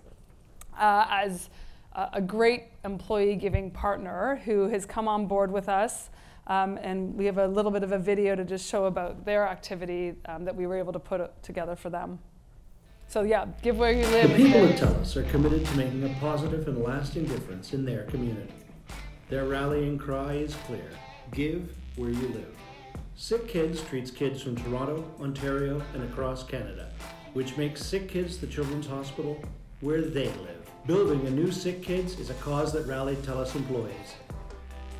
uh, as a, a, great employee giving partner who has come on board with us. Um, and we have a little bit of a video to just show about their activity um, that we were able to put together for them. So yeah, give where you live.
The people at TELUS are committed to making a positive and lasting difference in their community. Their rallying cry is clear give where you live. Sick Kids treats kids from Toronto, Ontario, and across Canada, which makes Sick Kids the Children's Hospital where they live. Building a new Sick Kids is a cause that rallied TELUS employees,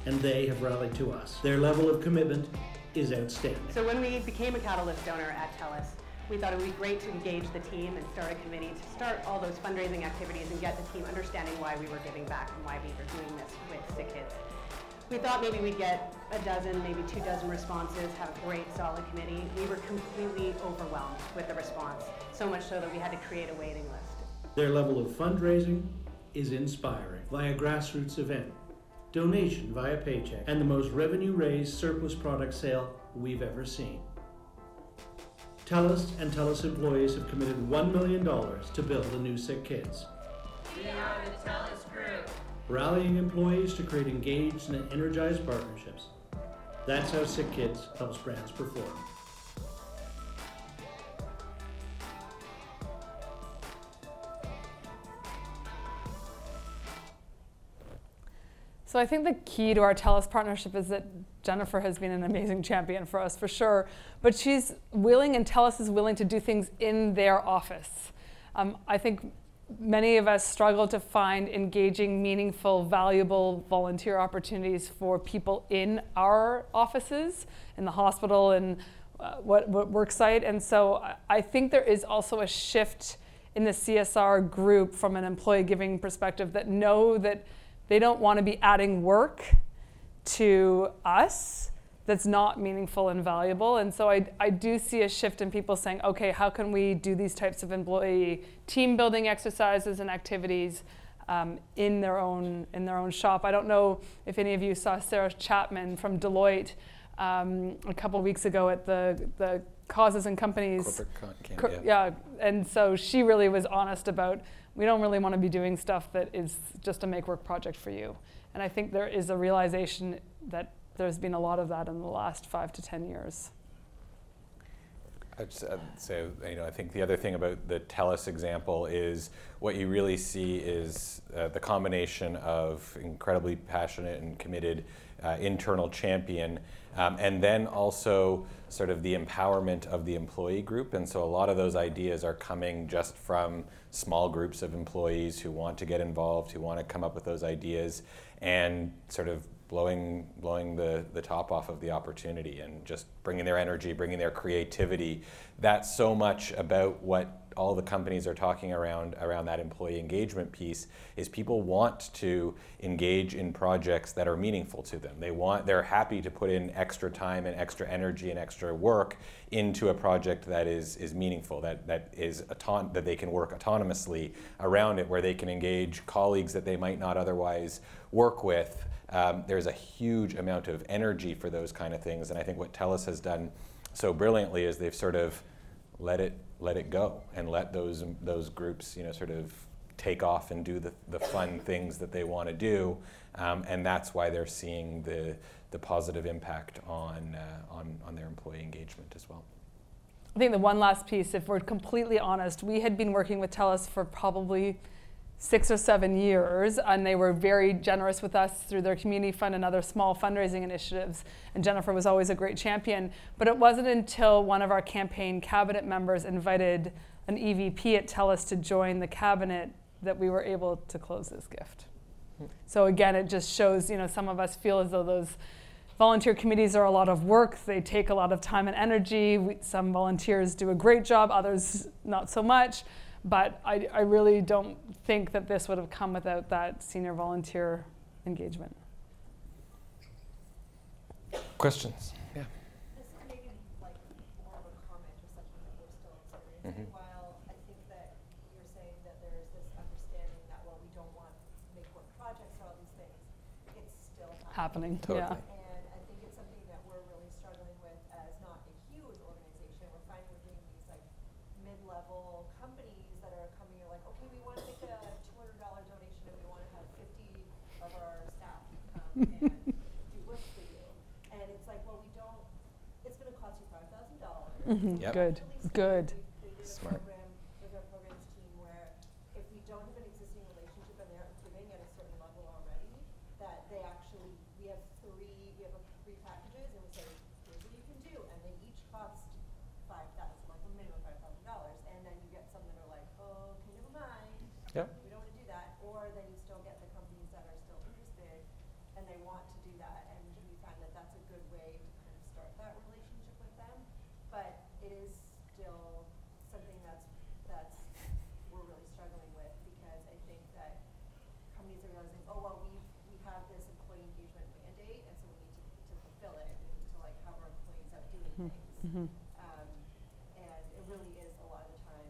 and they have rallied to us. Their level of commitment is outstanding.
So when we became a Catalyst donor at TELUS, we thought it would be great to engage the team and start a committee to start all those fundraising activities and get the team understanding why we were giving back and why we were doing this with sick kids. We thought maybe we'd get a dozen, maybe two dozen responses, have a great solid committee. We were completely overwhelmed with the response, so much so that we had to create a waiting list.
Their level of fundraising is inspiring via grassroots event, donation via paycheck, and the most revenue raised surplus product sale we've ever seen. TELUS and TELUS employees have committed $1 million to build the new Sick Kids.
We are the TELUS Group.
Rallying employees to create engaged and energized partnerships. That's how Sick Kids helps brands perform.
So I think the key to our TELUS partnership is that Jennifer has been an amazing champion for us for sure, but she's willing and TELUS is willing to do things in their office. Um, I think many of us struggle to find engaging, meaningful, valuable volunteer opportunities for people in our offices, in the hospital, and uh, what, what work site. And so I think there is also a shift in the CSR group from an employee giving perspective that know that they don't want to be adding work to us that's not meaningful and valuable. And so I, I do see a shift in people saying, okay, how can we do these types of employee team building exercises and activities um, in their own in their own shop? I don't know if any of you saw Sarah Chapman from Deloitte um, a couple weeks ago at the the causes and companies. Yeah. yeah, and so she really was honest about we don't really want to be doing stuff that is just a make work project for you. And I think there is a realization that there's been a lot of that in the last five to 10 years.
I'd say, you know, I think the other thing about the TELUS example is what you really see is uh, the combination of incredibly passionate and committed uh, internal champion, um, and then also sort of the empowerment of the employee group. And so a lot of those ideas are coming just from small groups of employees who want to get involved, who want to come up with those ideas, and sort of blowing blowing the, the top off of the opportunity and just bringing their energy, bringing their creativity. That's so much about what all the companies are talking around around that employee engagement piece is people want to engage in projects that are meaningful to them. They want they're happy to put in extra time and extra energy and extra work into a project that is is meaningful that that is auton- that they can work autonomously around it where they can engage colleagues that they might not otherwise work with um, there's a huge amount of energy for those kind of things. And I think what TELUS has done so brilliantly is they've sort of let it let it go and let those those groups you know sort of take off and do the, the fun things that they want to do. Um, and that's why they're seeing the the positive impact on uh, on on their employee engagement as well.
I think the one last piece, if we're completely honest, we had been working with TELUS for probably six or seven years, and they were very generous with us through their community fund and other small fundraising initiatives. And Jennifer was always a great champion. But it wasn't until one of our campaign cabinet members invited an EVP at TELUS to join the cabinet that we were able to close this gift. So again, it just shows, you know, some of us feel as though those volunteer committees are a lot of work. They take a lot of time and energy. We, some volunteers do a great job, others not so much. But I, I really don't think that this would have come without that senior volunteer engagement.
Questions? Yeah.
This is maybe like more of a comment or something that we're still observing.
Mhm.
While I think that you're saying that there's this understanding that, well, we don't want to make work projects or all these things, it's still
Happening,
happening.
yeah.
And I think it's something that we're really struggling with as not a huge organization. We're finding we're doing these like mid-level companies that are coming, you're like, okay, we want to make a two hundred dollar donation and we want to have fifty of our staff come and do work for you. And it's like, well, we don't, it's gonna cost you five thousand dollars.
Mhm, Yep. good, good.
We did a
Smart.
program with our programs team where if we don't have an existing relationship and they're giving at a certain level already, that they actually, we have three, we have a three packages and we say, here's what you can do, and they each cost five thousand, like a minimum five thousand dollars, and then you get some that are like, oh, okay, never mind.
Yep.
We don't wanna do that, or then you still get the companies that are still interested and they want to do that, and we find that that's a good way to kind of start that relationship with them. But it is still something that's, that's, we're really struggling with, because I think that companies are realizing, oh, well, we, we have this employee engagement mandate, and so we need to, to fulfill it, we need to like have our employees out doing
Mhm,
things.
mhm.
Um, and it really is a lot of the time,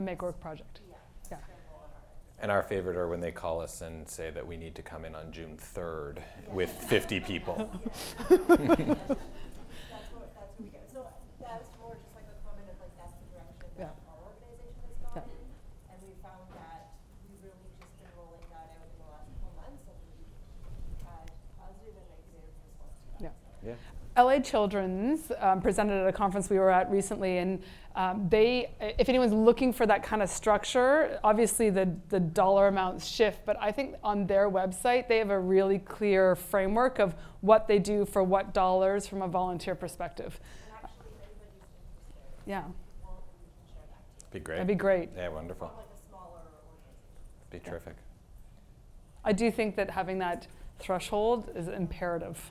A make work project.
yeah,
Yeah.
scramble on our end.
And our favorite are when they call us and say that we need to come in on June 3rd with 50 people.
That's what, that's what we get. So that's more just like a comment of like, that's the direction that
Yeah.
our organization has gone
Yeah.
in. And we found that we've really just been rolling that out in the last couple months and we've had positive and negative response to that.
Yeah.
Yeah.
LA Children's um, presented at a conference we were at recently, and um, they, if anyone's looking for that kind of structure, obviously the, the dollar amounts shift, but I think on their website they have a really clear framework of what they do for what dollars from a volunteer perspective. Yeah,
Be great.
That'd be great.
Yeah, wonderful. Be terrific.
I do think that having that threshold is imperative.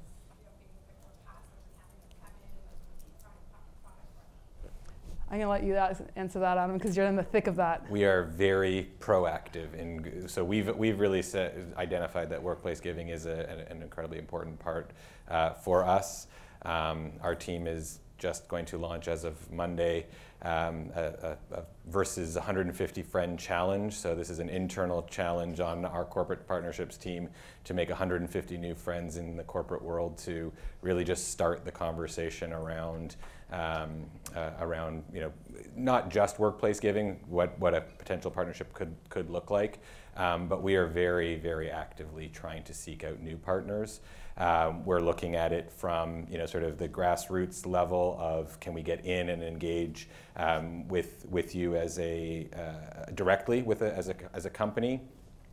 I'm to let you answer that, Adam, because you're in the thick of that.
We are very proactive in, so we've, we've really set, identified that workplace giving is a, an, an incredibly important part uh, for us. Um, our team is just going to launch as of Monday um, a, a, a versus 150 friend challenge. So this is an internal challenge on our corporate partnerships team to make 150 new friends in the corporate world to really just start the conversation around um, uh, around you know not just workplace giving, what what a potential partnership could could look like, um, but we are very very actively trying to seek out new partners. Um, we're looking at it from you know sort of the grassroots level of can we get in and engage um, with with you as a uh, directly with a, as a as a company.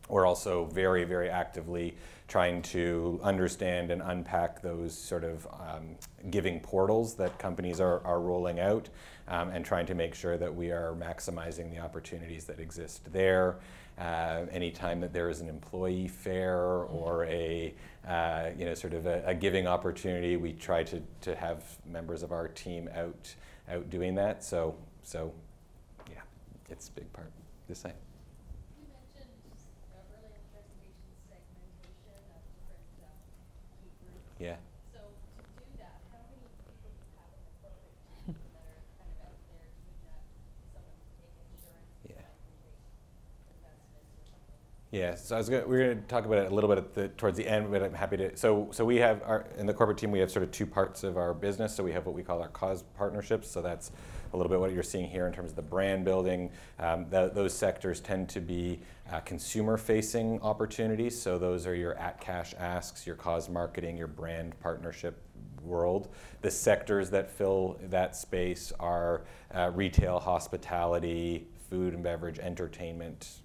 We're also very, very actively trying to understand and unpack those sort of um, giving portals that companies are, are rolling out um, and trying to make sure that we are maximizing the opportunities that exist there. Uh, anytime that there is an employee fair or a uh, you know sort of a, a, giving opportunity, we try to, to have members of our team out out doing that. So so yeah, it's a big part. The same. Yeah.
So to do that, how many people do you have in the corporate that are kind of out there doing that? Someone to take insurance,
Yeah.
investments or something?
Yeah, so I was gonna, we're going to talk about it a little bit at the, towards the end, but I'm happy to. So, so we have our in the corporate team we have sort of two parts of our business. So we have what we call our cause partnerships. So that's a little bit what you're seeing here in terms of the brand building. Um, th- those sectors tend to be uh, consumer-facing opportunities. So those are your at cash asks, your cause marketing, your brand partnership world. The sectors that fill that space are uh, retail, hospitality, food and beverage, entertainment,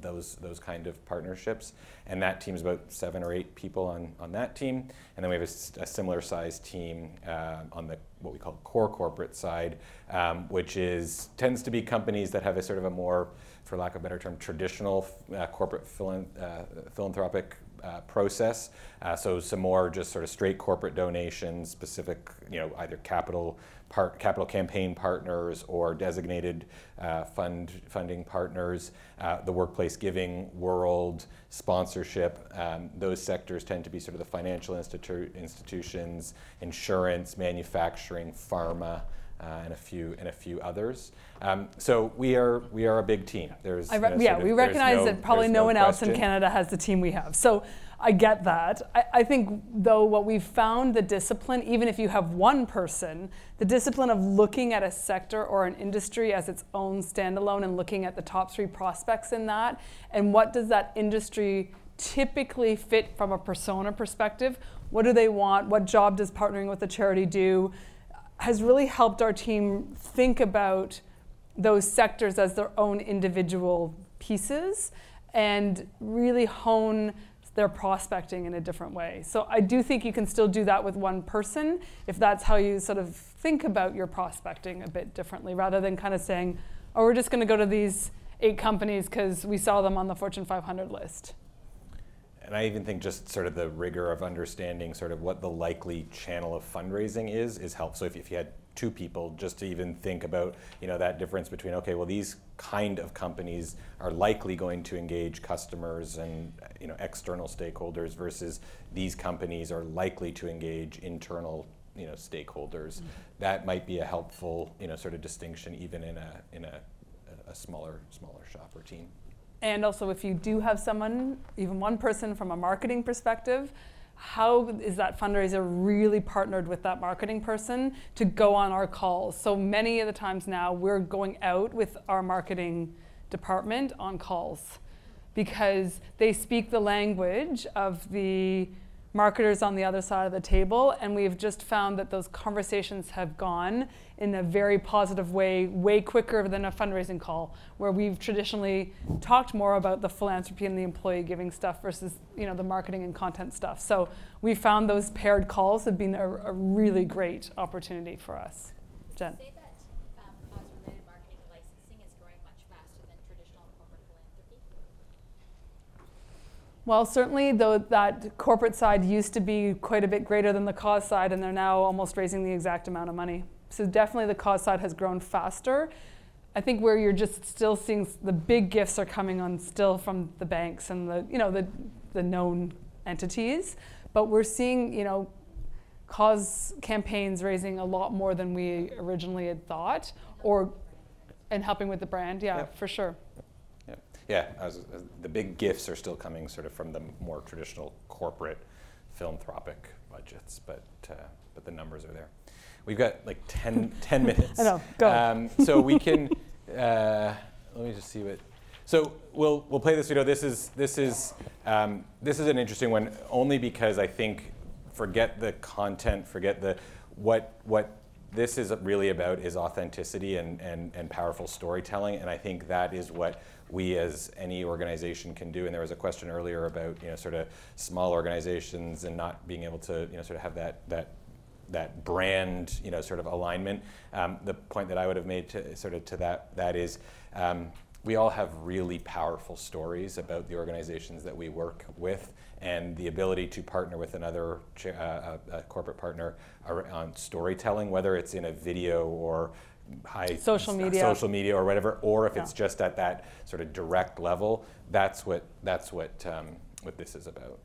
those those kind of partnerships. And that team is about seven or eight people on, on that team. And then we have a, a similar sized team uh, on the what we call core corporate side, um, which is tends to be companies that have a sort of a more, for lack of a better term, traditional uh, corporate uh, philanthropic uh, process. Uh, so some more just sort of straight corporate donations, specific, you know, either capital part, capital campaign partners or designated uh, fund funding partners. Uh, the workplace giving world, sponsorship. Um, those sectors tend to be sort of the financial institu- institutions, insurance, manufacturing, pharma. Uh, and a few and a few others. Um, so we are we are a big team.
There's re- you know, yeah, we recognize no, that probably no, no one question. else in Canada has the team we have. So I get that. I, I, think, though, what we've found the discipline, even if you have one person, the discipline of looking at a sector or an industry as its own standalone and looking at the top three prospects in that, and what does that industry typically fit from a persona perspective? What do they want? What job does partnering with a charity do? Has really helped our team think about those sectors as their own individual pieces and really hone they're prospecting in a different way. So I do think you can still do that with one person if that's how you sort of think about your prospecting a bit differently rather than kind of saying, oh, we're just going to go to these eight companies because we saw them on the Fortune 500 list.
And I even think just sort of the rigor of understanding sort of what the likely channel of fundraising is is helpful. So if, if you had two people just to even think about you know that difference between okay well these kind of companies are likely going to engage customers and you know external stakeholders versus these companies are likely to engage internal you know stakeholders mm-hmm. that might be a helpful you know sort of distinction even in a in a, a smaller smaller shop or team
and also if you do have someone even one person from a marketing perspective how is that fundraiser really partnered with that marketing person to go on our calls? So many of the times now we're going out with our marketing department on calls because they speak the language of the marketers on the other side of the table, and we've just found that those conversations have gone in a very positive way, way quicker than a fundraising call, where we've traditionally talked more about the philanthropy and the employee giving stuff versus you know the marketing and content stuff. So we found those paired calls have been a, a really great opportunity for us. Jen. Well, certainly though that corporate side used to be quite a bit greater than the cause side, and they're now almost raising the exact amount of money. So definitely the cause side has grown faster. I think where you're just still seeing the big gifts are coming on still from the banks and the you know the the known entities, but we're seeing you know cause campaigns raising a lot more than we originally had thought, or and helping with the brand. Yeah, yep. for sure.
Yeah, the big gifts are still coming sort of from the more traditional corporate philanthropic budgets, but uh, but the numbers are there. We've got like 10, 10 minutes.
I know. Go. Um,
so we can. Uh, let me just see what. So we'll we'll play this video. This is this is um, this is an interesting one only because I think forget the content, forget the what what this is really about is authenticity and, and, and powerful storytelling, and I think that is what we as any organization can do. And there was a question earlier about you know sort of small organizations and not being able to you know sort of have that that that brand you know sort of alignment. Um, the point that I would have made to sort of to that that is. Um, we all have really powerful stories about the organizations that we work with and the ability to partner with another uh, a, a corporate partner on storytelling, whether it's in a video or high
social media,
social media or whatever, or if yeah. it's just at that sort of direct level. That's what that's what um, what this is about.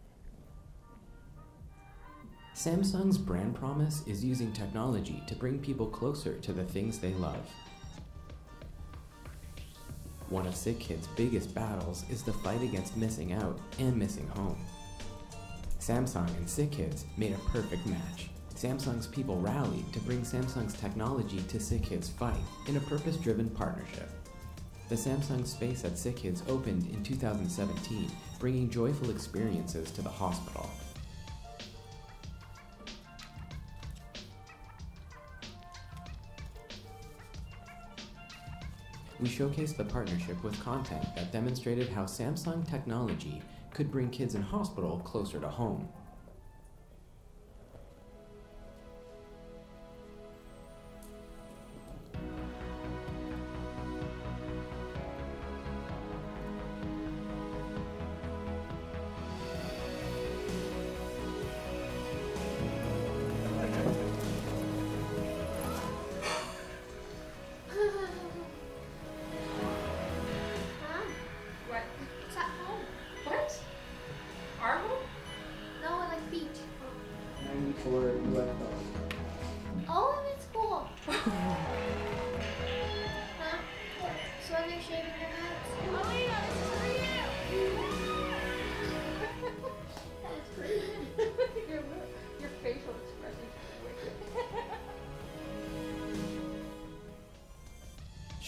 Samsung's brand promise is using technology to bring people closer to the things they love. One of Sick Kids' biggest battles is the fight against missing out and missing home. Samsung and Sick Kids made a perfect match. Samsung's people rallied to bring Samsung's technology to Sick Kids' fight in a purpose driven partnership. The Samsung space at Sick Kids opened in 2017, bringing joyful experiences to the hospital. We showcased the partnership with content that demonstrated how Samsung technology could bring kids in hospital closer to home.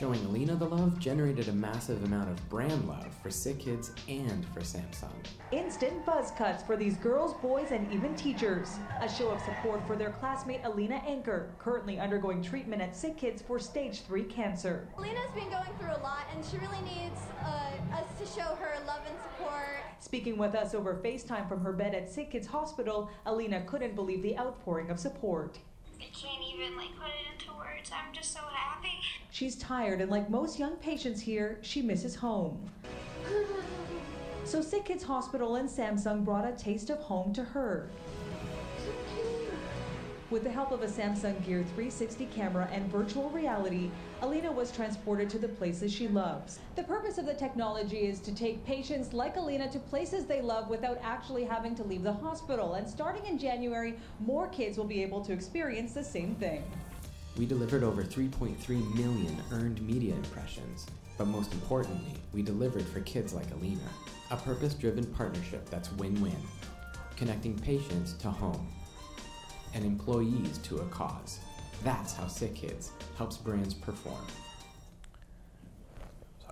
Showing Alina the love generated a massive amount of brand love for Sick Kids and for Samsung.
Instant buzz cuts for these girls, boys, and even teachers. A show of support for their classmate Alina Anker, currently undergoing treatment at Sick Kids for stage 3 cancer.
Lena's been going through a lot, and she really needs uh, us to show her love and support.
Speaking with us over FaceTime from her bed at Sick Kids Hospital, Alina couldn't believe the outpouring of support. She's tired, and like most young patients here, she misses home. So Sick Kids Hospital and Samsung brought a taste of home to her. With the help of a Samsung Gear 360 camera and virtual reality, Alina was transported to the places she loves. The purpose of the technology is to take patients like Alina to places they love without actually having to leave the hospital. And starting in January, more kids will be able to experience the same thing.
We delivered over 3.3 million earned media impressions. But most importantly, we delivered for kids like Alina. A purpose driven partnership that's win win, connecting patients to home and employees to a cause. That's how Sick Kids helps brands perform.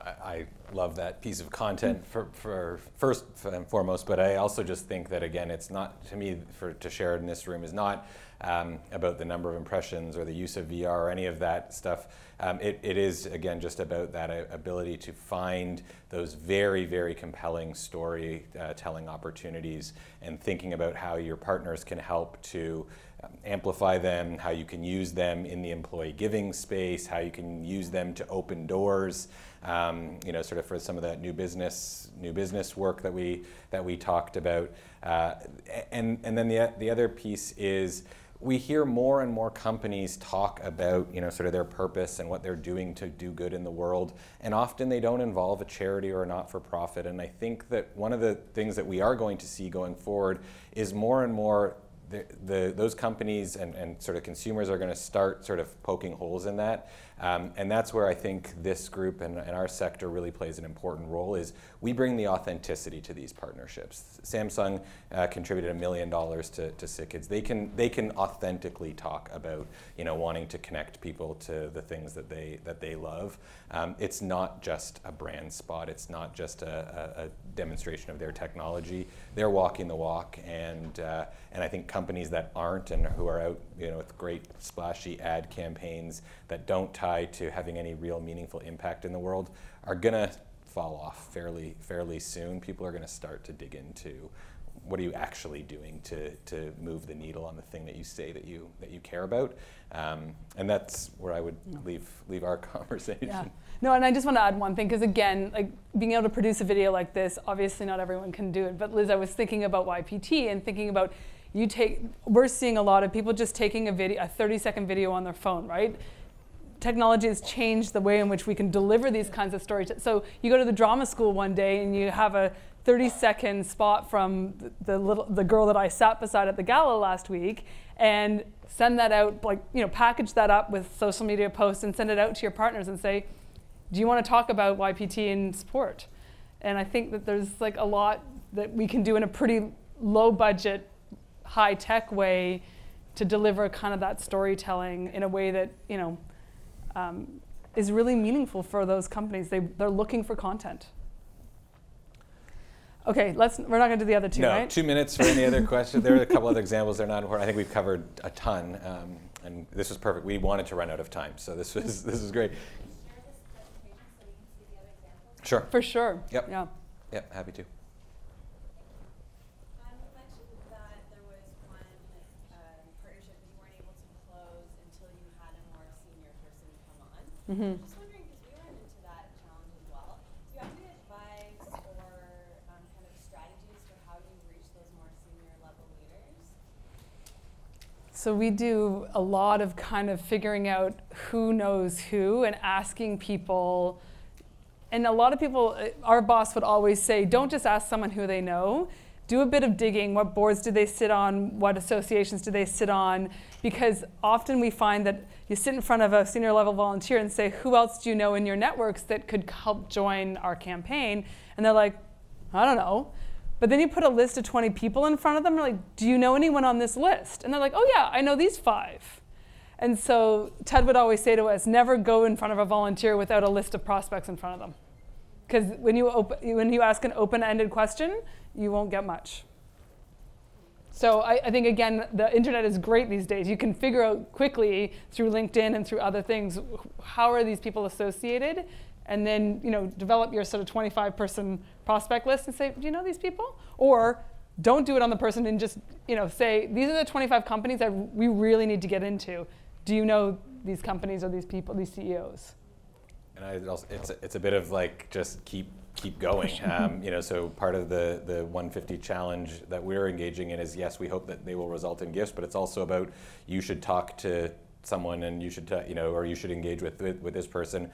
I, love that piece of content for, for first and foremost, but I also just think that again, it's not to me for to share it in this room is not um, about the number of impressions or the use of VR or any of that stuff. Um, it, it is again just about that uh, ability to find those very very compelling storytelling opportunities and thinking about how your partners can help to um, amplify them, how you can use them in the employee giving space, how you can use them to open doors. Um, you know, sort of for some of that new business, new business work that we that we talked about, uh, and and then the the other piece is we hear more and more companies talk about you know sort of their purpose and what they're doing to do good in the world and often they don't involve a charity or a not-for-profit and i think that one of the things that we are going to see going forward is more and more the, the, those companies and, and sort of consumers are going to start sort of poking holes in that. Um, and that's where I think this group and, and, our sector really plays an important role is we bring the authenticity to these partnerships. Samsung uh, contributed a million dollars to, to Sick Kids. They can, they can authentically talk about you know, wanting to connect people to the things that they, that they love. Um, it's not just a brand spot. It's not just a, a, a demonstration of their technology. They're walking the walk, and uh, and I think companies that aren't and who are out, you know, with great splashy ad campaigns that don't tie to having any real meaningful impact in the world are gonna fall off fairly fairly soon. People are gonna start to dig into what are you actually doing to, to move the needle on the thing that you say that you that you care about, um, and that's where I would leave leave our conversation.
Yeah. No, and I just want to add one thing because again, like being able to produce a video like this, obviously not everyone can do it. But Liz, I was thinking about YPT and thinking about you take. We're seeing a lot of people just taking a video, a 30-second video on their phone, right? Technology has changed the way in which we can deliver these kinds of stories. So you go to the drama school one day and you have a 30 second spot from the, little the girl that I sat beside at the gala last week and send that out like you know package that up with social media posts and send it out to your partners and say do you want to talk about YPT in sport? And I think that there's like a lot that we can do in a pretty low budget, high tech way to deliver kind of that storytelling in a way that you know um, is really meaningful for those companies. They they're looking for content. Okay, let's. We're not going to do the other two,
no,
right?
two minutes for any other questions. There are a couple other examples. They're not important. I think we've covered a ton, um, and this was perfect. We wanted to run out of time, so this was this is great. Sure.
For sure.
Yep.
Yeah.
Yep. Happy to.
Mm-hmm.
Just wondering, because we ran into that challenge as well. Do you have any advice or um, kind of strategies for how you reach those more senior level leaders?
So we do a lot of kind of figuring out who knows who and asking people. And a lot of people, uh, our boss would always say, don't just ask someone who they know. Do a bit of digging. What boards do they sit on? What associations do they sit on? Because often we find that you sit in front of a senior level volunteer and say, Who else do you know in your networks that could help join our campaign? And they're like, I don't know. But then you put a list of 20 people in front of them, and like, Do you know anyone on this list? And they're like, Oh, yeah, I know these five. And so Ted would always say to us, Never go in front of a volunteer without a list of prospects in front of them. Because when you, op- when you ask an open ended question, you won't get much. So I, I, think again, the internet is great these days. You can figure out quickly through LinkedIn and through other things how are these people associated, and then you know develop your sort of 25 person prospect list and say, do you know these people? Or don't do it on the person and just you know say these are the 25 companies that we really need to get into. Do you know these companies or these people, these CEOs?
And I also, it's it's a bit of like just keep keep going. Um, you know, so part of the the 150 challenge that we're engaging in is yes, we hope that they will result in gifts, but it's also about you should talk to someone and you should t- you know or you should engage with, with with this person.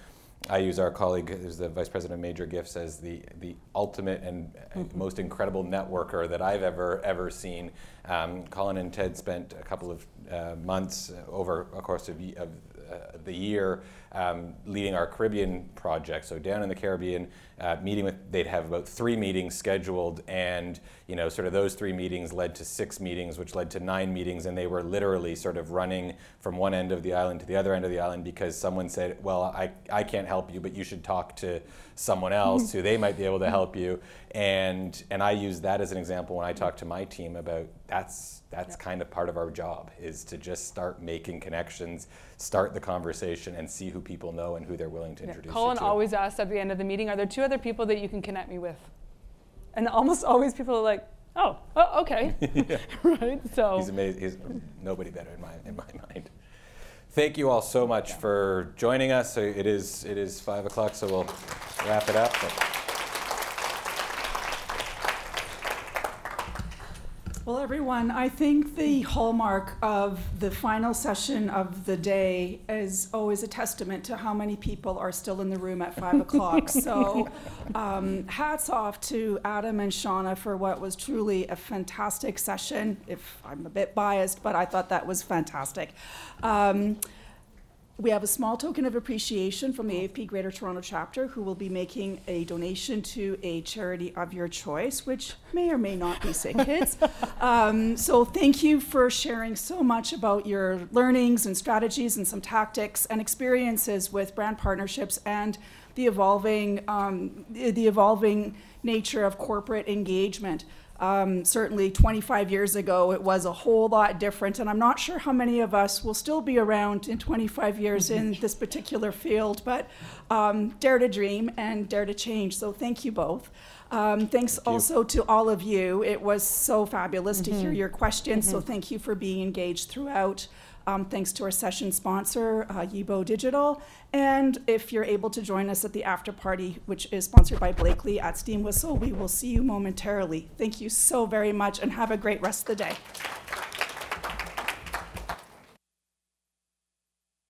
I use our colleague, who's the vice president of Major Gifts, as the the ultimate and mm-hmm. most incredible networker that I've ever ever seen. Um, Colin and Ted spent a couple of uh, months over a course of, of uh, the year um, leading our Caribbean project. So down in the Caribbean, uh, meeting with, they'd have about three meetings scheduled, and you know, sort of those three meetings led to six meetings, which led to nine meetings, and they were literally sort of running from one end of the island to the other end of the island because someone said, "Well, I, I can't help you, but you should talk to someone else who they might be able to help you." And and I use that as an example when I talk to my team about that's that's kind of part of our job is to just start making connections, start the conversation, and see who people know and who they're willing to introduce.
Colin
to.
always asks at the end of the meeting, "Are there two other people that you can connect me with?" And almost always people are like, "Oh, oh okay." right. So
he's amazing. He's nobody better in my in my mind. Thank you all so much yeah. for joining us. It is it is five o'clock, so we'll wrap it up. But
Well, everyone, I think the hallmark of the final session of the day is always a testament to how many people are still in the room at five o'clock. So, um, hats off to Adam and Shauna for what was truly a fantastic session. If I'm a bit biased, but I thought that was fantastic. Um, we have a small token of appreciation from the AFP Greater Toronto chapter who will be making a donation to a charity of your choice, which may or may not be Sick Kids. um, so thank you for sharing so much about your learnings and strategies and some tactics and experiences with brand partnerships and the evolving, um, the evolving nature of corporate engagement. Um, certainly 25 years ago, it was a whole lot different, and I'm not sure how many of us will still be around in 25 years in this particular field, but um, dare to dream and dare to change. So thank you both. Um, thanks thank also to all of you. It was so fabulous mm-hmm. to hear mm-hmm. your questions, mm-hmm. so thank you for being engaged throughout. Um, thanks to our session sponsor, uh, Yibo Digital. And if you're able to join us at the after party, which is sponsored by Blakely at Steam Whistle, we will see you momentarily. Thank you so very much and have a great rest of the day.